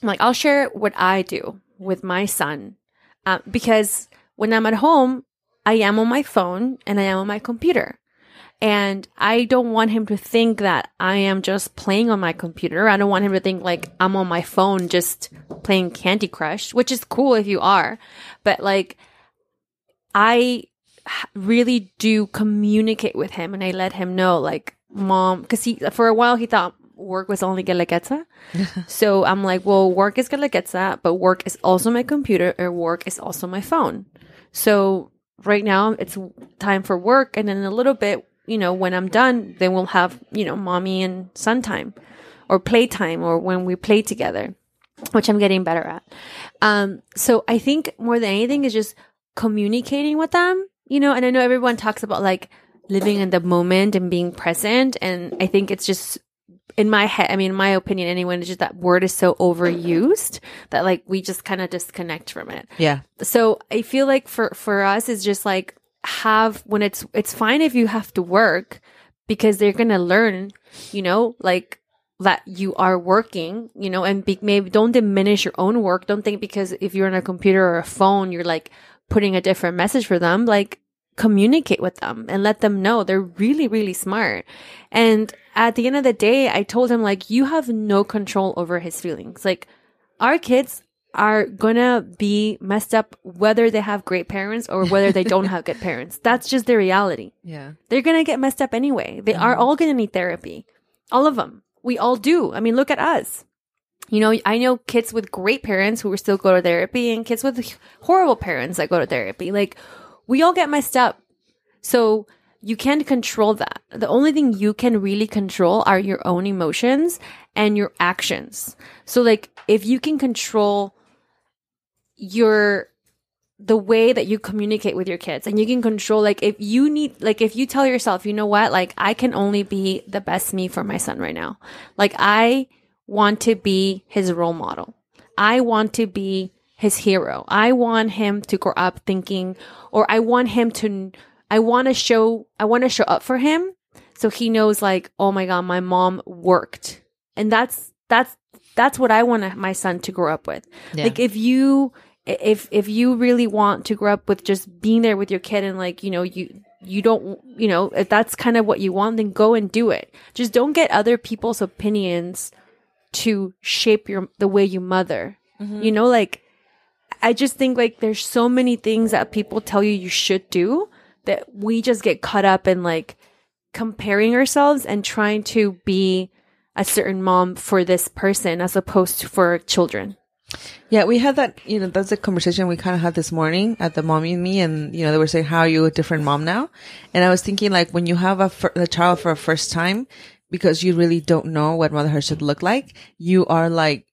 Speaker 2: I'm like i'll share what i do with my son uh, because when i'm at home i am on my phone and i am on my computer and I don't want him to think that I am just playing on my computer. I don't want him to think like I'm on my phone just playing Candy Crush, which is cool if you are. But like, I really do communicate with him and I let him know, like, mom, because he, for a while, he thought work was only Guelaguetza. [LAUGHS] so I'm like, well, work is Guelaguetza, but work is also my computer or work is also my phone. So right now it's time for work. And then in a little bit, you know, when I'm done, then we'll have, you know, mommy and son time or playtime or when we play together, which I'm getting better at. Um, so I think more than anything is just communicating with them, you know, and I know everyone talks about like living in the moment and being present. And I think it's just in my head, I mean, in my opinion, anyone, it's just that word is so overused that like we just kind of disconnect from it
Speaker 1: yeah
Speaker 2: so I feel like for for us it's just like have when it's it's fine if you have to work because they're gonna learn, you know, like that you are working, you know, and be, maybe don't diminish your own work. Don't think because if you're on a computer or a phone, you're like putting a different message for them. Like communicate with them and let them know they're really, really smart. And at the end of the day, I told him like, you have no control over his feelings. Like our kids are gonna be messed up whether they have great parents or whether they don't have good parents. [LAUGHS] That's just the reality.
Speaker 1: yeah
Speaker 2: They're gonna get messed up anyway. They are all gonna need therapy. All of them. We all do. I mean, look at us. You know, I know kids with great parents who are still go to therapy and kids with horrible parents that go to therapy. Like, we all get messed up. So you can't control that. The only thing you can really control are your own emotions and your actions. So like, if you can control your the way that you communicate with your kids and you can control like if you need like if you tell yourself you know what like i can only be the best me for my son right now like i want to be his role model i want to be his hero i want him to grow up thinking or i want him to i want to show i want to show up for him so he knows like oh my god my mom worked. And that's that's that's what i want my son to grow up with.
Speaker 1: Yeah.
Speaker 2: like if you if if you really want to grow up with just being there with your kid and like you know you you don't you know if that's kind of what you want then go and do it. Just don't get other people's opinions to shape your the way you mother. Mm-hmm. You know like i just think like there's so many things that people tell you you should do that we just get caught up in like comparing ourselves and trying to be a certain mom for this person as opposed to for children
Speaker 1: Yeah, we had that, you know, that's a conversation we kind of had this morning at the mommy and me. And, you know, they were saying, how are you a different mom now? And I was thinking like when you have a, fir- a child for a first time, because you really don't know what motherhood should look like, you are like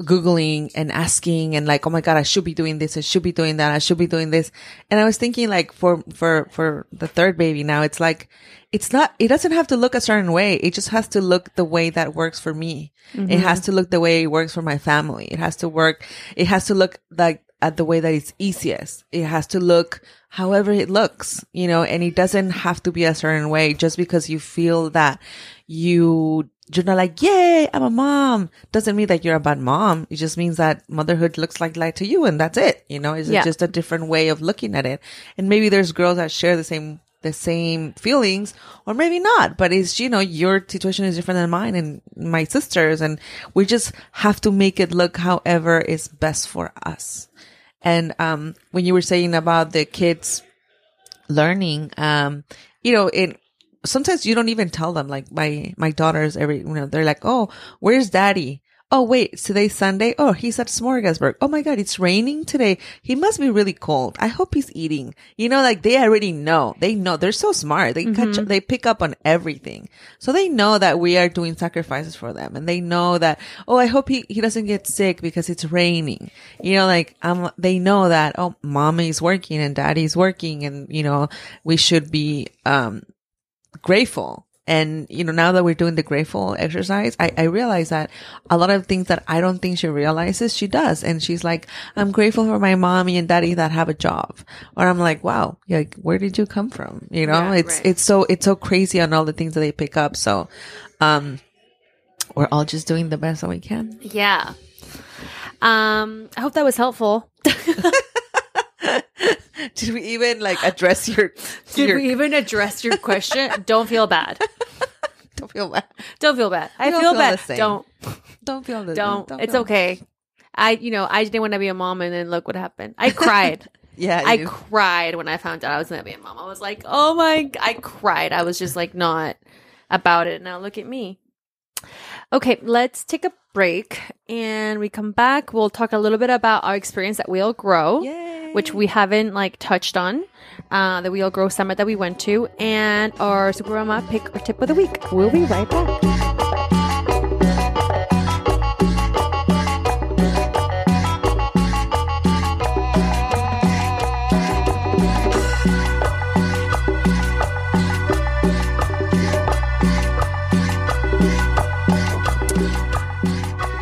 Speaker 1: Googling and asking and like, oh my God, I should be doing this. I should be doing that. I should be doing this. And I was thinking like for, for, for the third baby now, it's like, it's not, it doesn't have to look a certain way. It just has to look the way that works for me. It mm-hmm. has to look the way it works for my family. It has to work. It has to look like at the way that it's easiest. It has to look however it looks, you know, and it doesn't have to be a certain way just because you feel that you you're not like, yay, I'm a mom. Doesn't mean that you're a bad mom. It just means that motherhood looks like that to you and that's it. You know, it's
Speaker 2: Yeah.
Speaker 1: just a different way of looking at it. And maybe there's girls that share the same, the same feelings or maybe not, but it's, you know, your situation is different than mine and my sister's. And we just have to make it look however is best for us. And, um, when you were saying about the kids learning, um, you know, it, sometimes you don't even tell them like my my daughters every you know they're like oh where's daddy oh wait today's sunday? Oh he's at smorgasburg oh my god it's raining today. He must be really cold. I hope he's eating. You know like they already know. They know. They're so smart. They catch they pick up on everything. So they know that we are doing sacrifices for them. And they know that oh i hope he, he doesn't get sick because it's raining. You know like um they know that oh mommy's working and daddy's working and you know we should be um grateful. And, you know, now that we're doing the grateful exercise, I, I realize that a lot of things that I don't think she realizes, she does. And she's like, I'm grateful for my mommy and daddy that have a job. Or I'm like, wow, like, where did you come from? You know,
Speaker 2: Yeah,
Speaker 1: it's,
Speaker 2: right.
Speaker 1: it's so, it's so crazy on all the things that they pick up. So, um, we're all just doing the best that we can.
Speaker 2: Yeah. Um, I hope that was helpful. [LAUGHS]
Speaker 1: Did we even like address your, [LAUGHS]
Speaker 2: Did
Speaker 1: your,
Speaker 2: we even address your question? [LAUGHS] Don't feel bad.
Speaker 1: don't feel bad.
Speaker 2: Don't feel bad. I feel,
Speaker 1: feel
Speaker 2: bad. Don't.
Speaker 1: Don't feel the,
Speaker 2: Don't. it's
Speaker 1: feel-
Speaker 2: okay. I, you know, I didn't want to be a mom, and then look what happened. I cried.
Speaker 1: Yeah.
Speaker 2: I cried when I found out I was going to be a mom. I was like, oh my, I cried. I was just like not about it. Now look at me. Okay, let's take a break and we come back. We'll talk a little bit about our experience at We All Grow,
Speaker 1: Yay.
Speaker 2: Which we haven't like touched on, uh, the We All Grow Summit that we went to, and our Super Mama pick or tip of the week. We'll be right back.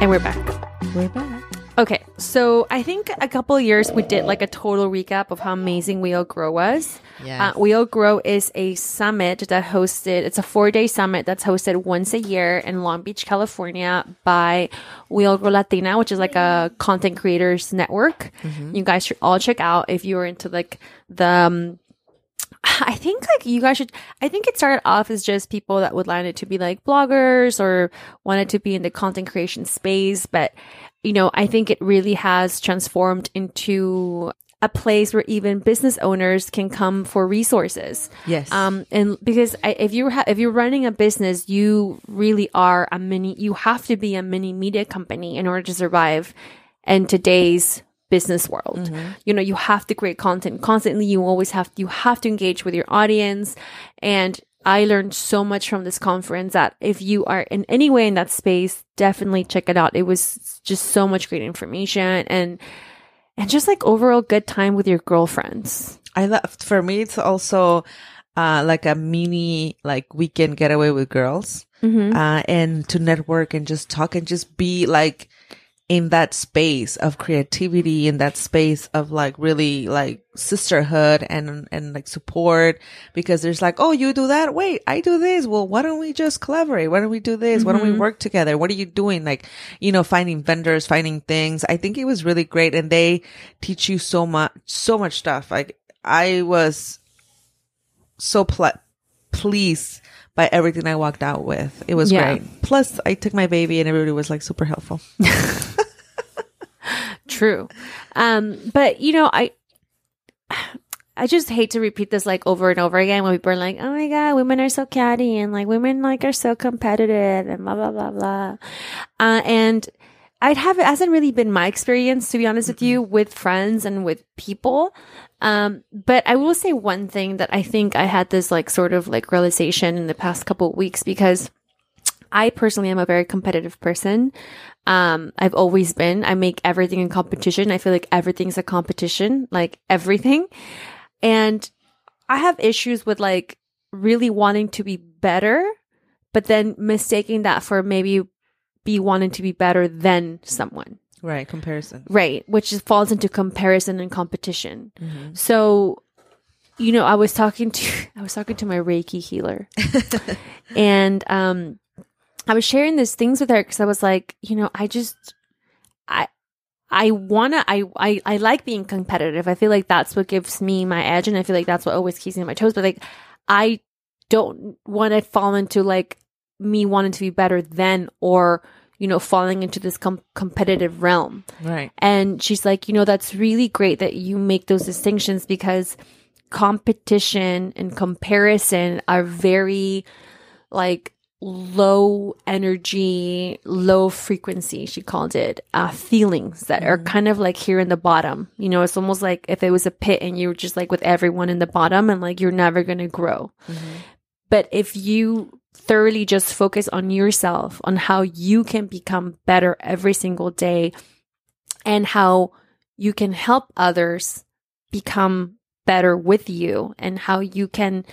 Speaker 2: And we're back.
Speaker 1: we're back.
Speaker 2: Okay, so I think a couple of years we did like a total recap of how amazing We All Grow was.
Speaker 1: Yes.
Speaker 2: Uh, We All Grow is a summit that hosted, it's a four day summit that's hosted once a year in Long Beach, California by We All Grow Latina, which is like a content creators network. You guys should all check out if you're into like the, um, I think like you guys should. I think it started off as just people that would like it to be like bloggers or wanted to be in the content creation space, but you know, I think it really has transformed into a place where even business owners can come for resources.
Speaker 1: Yes.
Speaker 2: Um, and because I, if you ha- if you're running a business, you really are a mini. You have to be a mini media company in order to survive in today's business world. You know, you have to create content constantly. You always have you have to engage with your audience. And I learned so much from this conference that if you are in any way in that space, definitely check it out. It was just so much great information and and just like overall good time with your girlfriends.
Speaker 1: I love for me it's also uh like a mini like weekend getaway with girls
Speaker 2: Mm-hmm.
Speaker 1: uh and to network and just talk and just be like in that space of creativity in that space of like really like sisterhood and and like support because there's like oh you do that? Wait I do this. Well why don't we just collaborate? Why don't we do this? Why don't we mm-hmm. work together? What are you doing? Like you know finding vendors finding things. I think it was really great and they teach you so much so much stuff. Like I was so ple- pleased by everything I walked out with. It was
Speaker 2: Yeah.
Speaker 1: great. Plus, I took my baby and everybody was like super helpful. [LAUGHS]
Speaker 2: True. Um, but you know, I I just hate to repeat this like over and over again when people are like, Oh my god, women are so catty and like women like are so competitive and blah blah blah blah. Uh and I'd have it hasn't really been my experience to be honest with you with friends and with people. Um, but I will say one thing that I think I had this like sort of like realization in the past couple of weeks because I personally am a very competitive person. Um, I've always been. I make everything in competition. I feel like everything's a competition, like everything. And I have issues with like really wanting to be better, but then mistaking that for maybe be wanting to be better than someone.
Speaker 1: Right. Comparison.
Speaker 2: Right. Which is, falls into comparison and competition.
Speaker 1: Mm-hmm.
Speaker 2: So, you know, I was talking to, [LAUGHS] I was talking to my Reiki healer [LAUGHS] and, um, I was sharing these things with her because I was like, you know, I just, I, I wanna, I, I, I like being competitive. I feel like that's what gives me my edge, and I feel like that's what always keeps me on my toes. But like, I don't want to fall into like me wanting to be better than, or you know, falling into this com- competitive realm.
Speaker 1: Right.
Speaker 2: And she's like, you know, that's really great that you make those distinctions because competition and comparison are very like low energy, low frequency, she called it, uh, feelings that are kind of like here in the bottom. You know, it's almost like if it was a pit and you were just like with everyone in the bottom and like you're never going to grow. But if you thoroughly just focus on yourself, on how you can become better every single day and how you can help others become better with you and how you can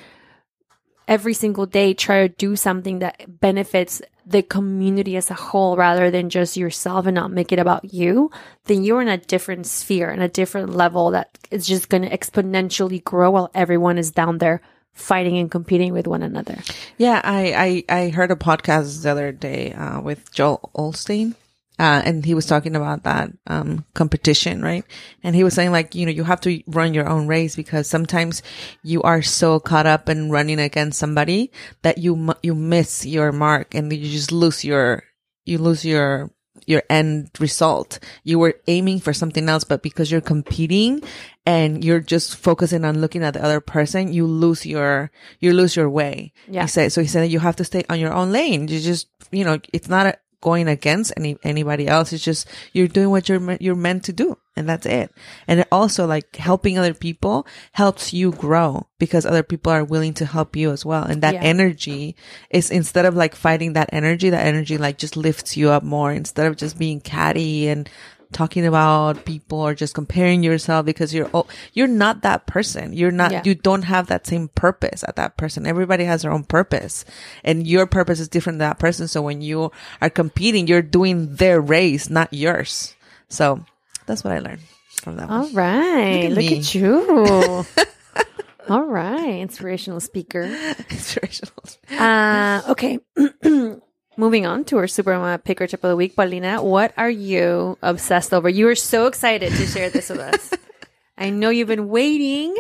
Speaker 2: every single day try to do something that benefits the community as a whole rather than just yourself and not make it about you, then you're in a different sphere and a different level that is just going to exponentially grow while everyone is down there fighting and competing with one another.
Speaker 1: Yeah, I, I, I heard a podcast the other day uh, with Joel Osteen. Uh, and he was talking about that um, competition, right? And he was saying like, you know, you have to run your own race because sometimes you are so caught up in running against somebody that you you miss your mark and you just lose your you lose your your end result. You were aiming for something else, but because you're competing and you're just focusing on looking at the other person, you lose your, you lose your way.
Speaker 2: Yeah.
Speaker 1: He said, so he said that you have to stay on your own lane. You just, you know, it's not a, going against any, anybody else. It's just, you're doing what you're, you're meant to do. And that's it. And it also like helping other people helps you grow because other people are willing to help you as well. And that
Speaker 2: Yeah.
Speaker 1: energy is instead of like fighting that energy, that energy like just lifts you up more instead of just being catty and talking about people or just comparing yourself because you're oh, you're not that person. You're not
Speaker 2: Yeah.
Speaker 1: you don't have that same purpose at that person. Everybody has their own purpose and your purpose is different than that person. So when you are competing, you're doing their race, not yours. So that's what I learned from that
Speaker 2: All
Speaker 1: one.
Speaker 2: right.
Speaker 1: Look
Speaker 2: Look
Speaker 1: at
Speaker 2: at, you. [LAUGHS] All right. Inspirational speaker. [LAUGHS]
Speaker 1: Inspirational.
Speaker 2: Uh, okay. [CLEARS THROAT] Moving on to our super mama picker tip of the week, Paulina. What are you obsessed over? You are so excited to share this with us. [LAUGHS] I know you've been waiting.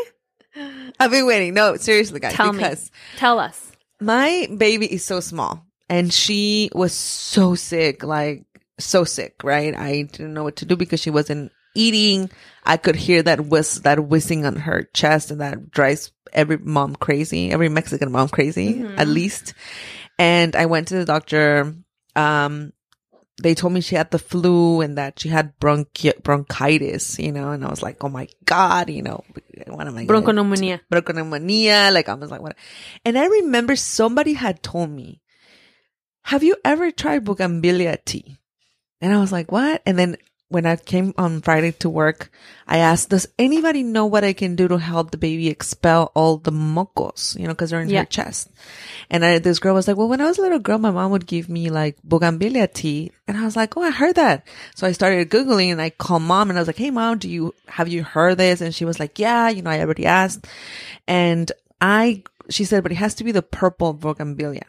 Speaker 1: I've been waiting. No, seriously, guys,
Speaker 2: Tell
Speaker 1: because
Speaker 2: me. Tell us.
Speaker 1: my baby is so small and she was so sick, like so sick, right? I didn't know what to do because she wasn't eating. I could hear that whiz, that whizzing on her chest and that drives every mom crazy, every Mexican mom crazy, mm-hmm. at least. And I went to the doctor. Um, they told me she had the flu and that she had bronchi- bronchitis, you know, and I was like, oh my God, you know, what am I
Speaker 2: Bronchopneumonia.
Speaker 1: bronchopneumonia. Like I was like, what? And I remember somebody had told me, have you ever tried Bougainvillea tea? And I was like, what? And then when I came on Friday to work, I asked, does anybody know what I can do to help the baby expel all the mocos, you know, cause they're in
Speaker 2: Yeah.
Speaker 1: her chest. And I, this girl was like, well, when I was a little girl, my mom would give me like Bougainvillea tea. And I was like, oh, I heard that. So I started Googling and I called mom and I was like, hey, mom, do you, have you heard this? And she was like, yeah, you know, I already asked. And I, she said, but it has to be the purple Bougainvillea.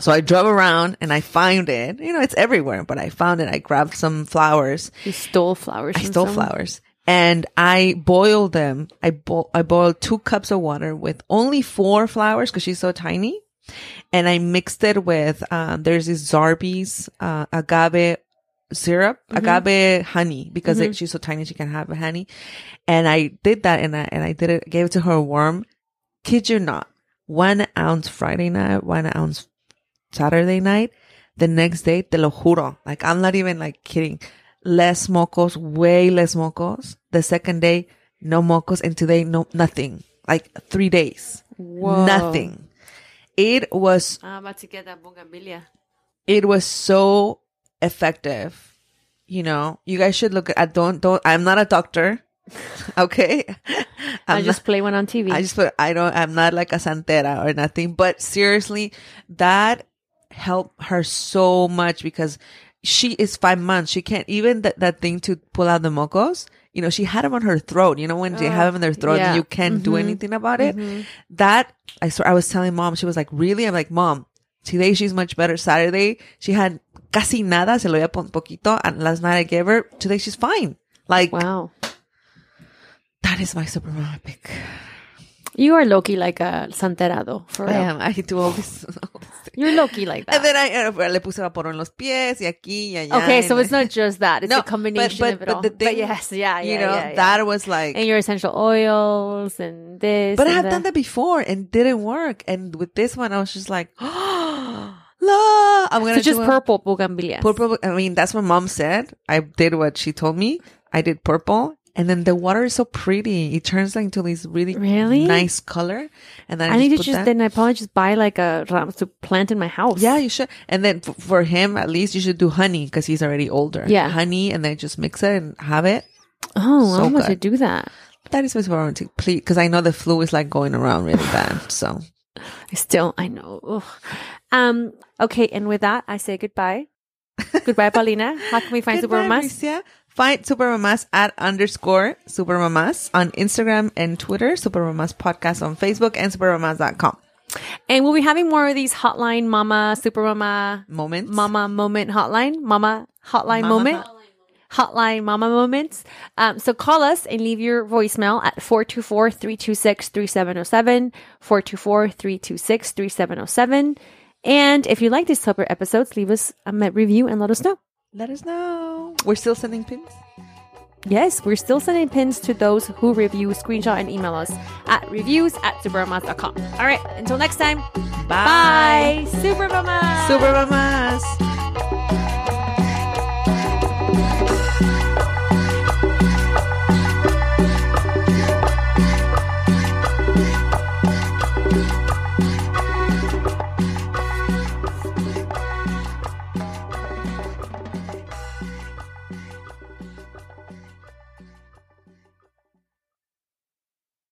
Speaker 1: So I drove around and I found it. You know, it's everywhere, but I found it. I grabbed some flowers.
Speaker 2: You stole flowers.
Speaker 1: I stole
Speaker 2: someone?
Speaker 1: flowers and I boiled them. I bo- I boiled two cups of water with only four flowers because she's so tiny. And I mixed it with, um, there's this Zarbee's, uh, agave syrup, agave honey, because it, she's so tiny, she can have a honey. And I did that and I, and I did it, gave it to her warm. Kid you not. One ounce Friday night, one ounce Saturday night. The next day, te lo juro. Like, I'm not even like kidding. Less mocos, way less mocos. The second day, no mocos. And today, no, nothing. Like three days.
Speaker 2: Whoa.
Speaker 1: Nothing. It was
Speaker 2: I'm about to get that bougainvillea.
Speaker 1: it was so effective. You know, you guys should look at. I don't don't. I'm not a doctor. [LAUGHS] Okay,
Speaker 2: I
Speaker 1: I'm
Speaker 2: just play one on TV.
Speaker 1: I just put I don't I'm not like a santera or nothing, but seriously, that helped her so much because she is five months. She can't even that, that thing to pull out the mocos. You know, she had them on her throat. You know, when they have oh, them in their throat
Speaker 2: yeah.
Speaker 1: and you can't do mm-hmm. anything about it. Mm-hmm. That I swear, I was telling mom, she was like, really? I'm like, mom, today she's much better. Saturday, she had casi nada, se lo había poquito. And last night I gave her, today she's fine. Like,
Speaker 2: wow.
Speaker 1: that is my super mama pick.
Speaker 2: You are Loki like a santerado for
Speaker 1: I
Speaker 2: real.
Speaker 1: am. I do all this. All this.
Speaker 2: You're Loki like that.
Speaker 1: And then I uh, le puse vapor en los pies y aquí y allá.
Speaker 2: okay, so it's not just that; it's
Speaker 1: No,
Speaker 2: a combination
Speaker 1: but-
Speaker 2: of it
Speaker 1: but
Speaker 2: all.
Speaker 1: the thing-
Speaker 2: yes, yeah, yeah,
Speaker 1: you know
Speaker 2: yeah, yeah.
Speaker 1: that was like.
Speaker 2: and your essential oils and this.
Speaker 1: but I have
Speaker 2: that.
Speaker 1: done that before and didn't work. And with this one, I was just like, [GASPS] la. I'm gonna
Speaker 2: So just purple bougainvillea.
Speaker 1: Purple. I mean, that's what mom said. I did what she told me. I did purple. And then the water is so pretty. It turns into this really,
Speaker 2: Really?
Speaker 1: nice color. And then I,
Speaker 2: I need to just
Speaker 1: that-
Speaker 2: then I probably just buy like a to plant in my house.
Speaker 1: Yeah, you should. And then f- for him, at least you should do honey because he's already older.
Speaker 2: Yeah.
Speaker 1: honey, and then just mix it and have it.
Speaker 2: Oh,
Speaker 1: So
Speaker 2: I'm going to do that.
Speaker 1: That is what's wrong to please because I know the flu is like going around really bad. So
Speaker 2: I still, I know. Ugh. Um. Okay, and with that, I say goodbye. [LAUGHS] goodbye, Paulina. How can we find
Speaker 1: Goodbye? Alicia. Find Supermamas at underscore Supermamas on Instagram and Twitter, Supermamas Podcast on Facebook, and supermamas.com.
Speaker 2: And we'll be having more of these hotline mama, super mama,
Speaker 1: Moments.
Speaker 2: mama moment hotline, mama hotline
Speaker 1: Mama
Speaker 2: moment. Hotline mama moments. Um, so call us and leave your voicemail at 424-326-3707, 424-326-3707. And if you like these Tupper episodes, leave us a review and let us know.
Speaker 1: Let us know. We're still sending pins.
Speaker 2: Yes, we're still sending pins to those who review, screenshot, and email us at reviews at supermamas.com. All right, until next time. Bye. Super Mama.
Speaker 1: Supermamas.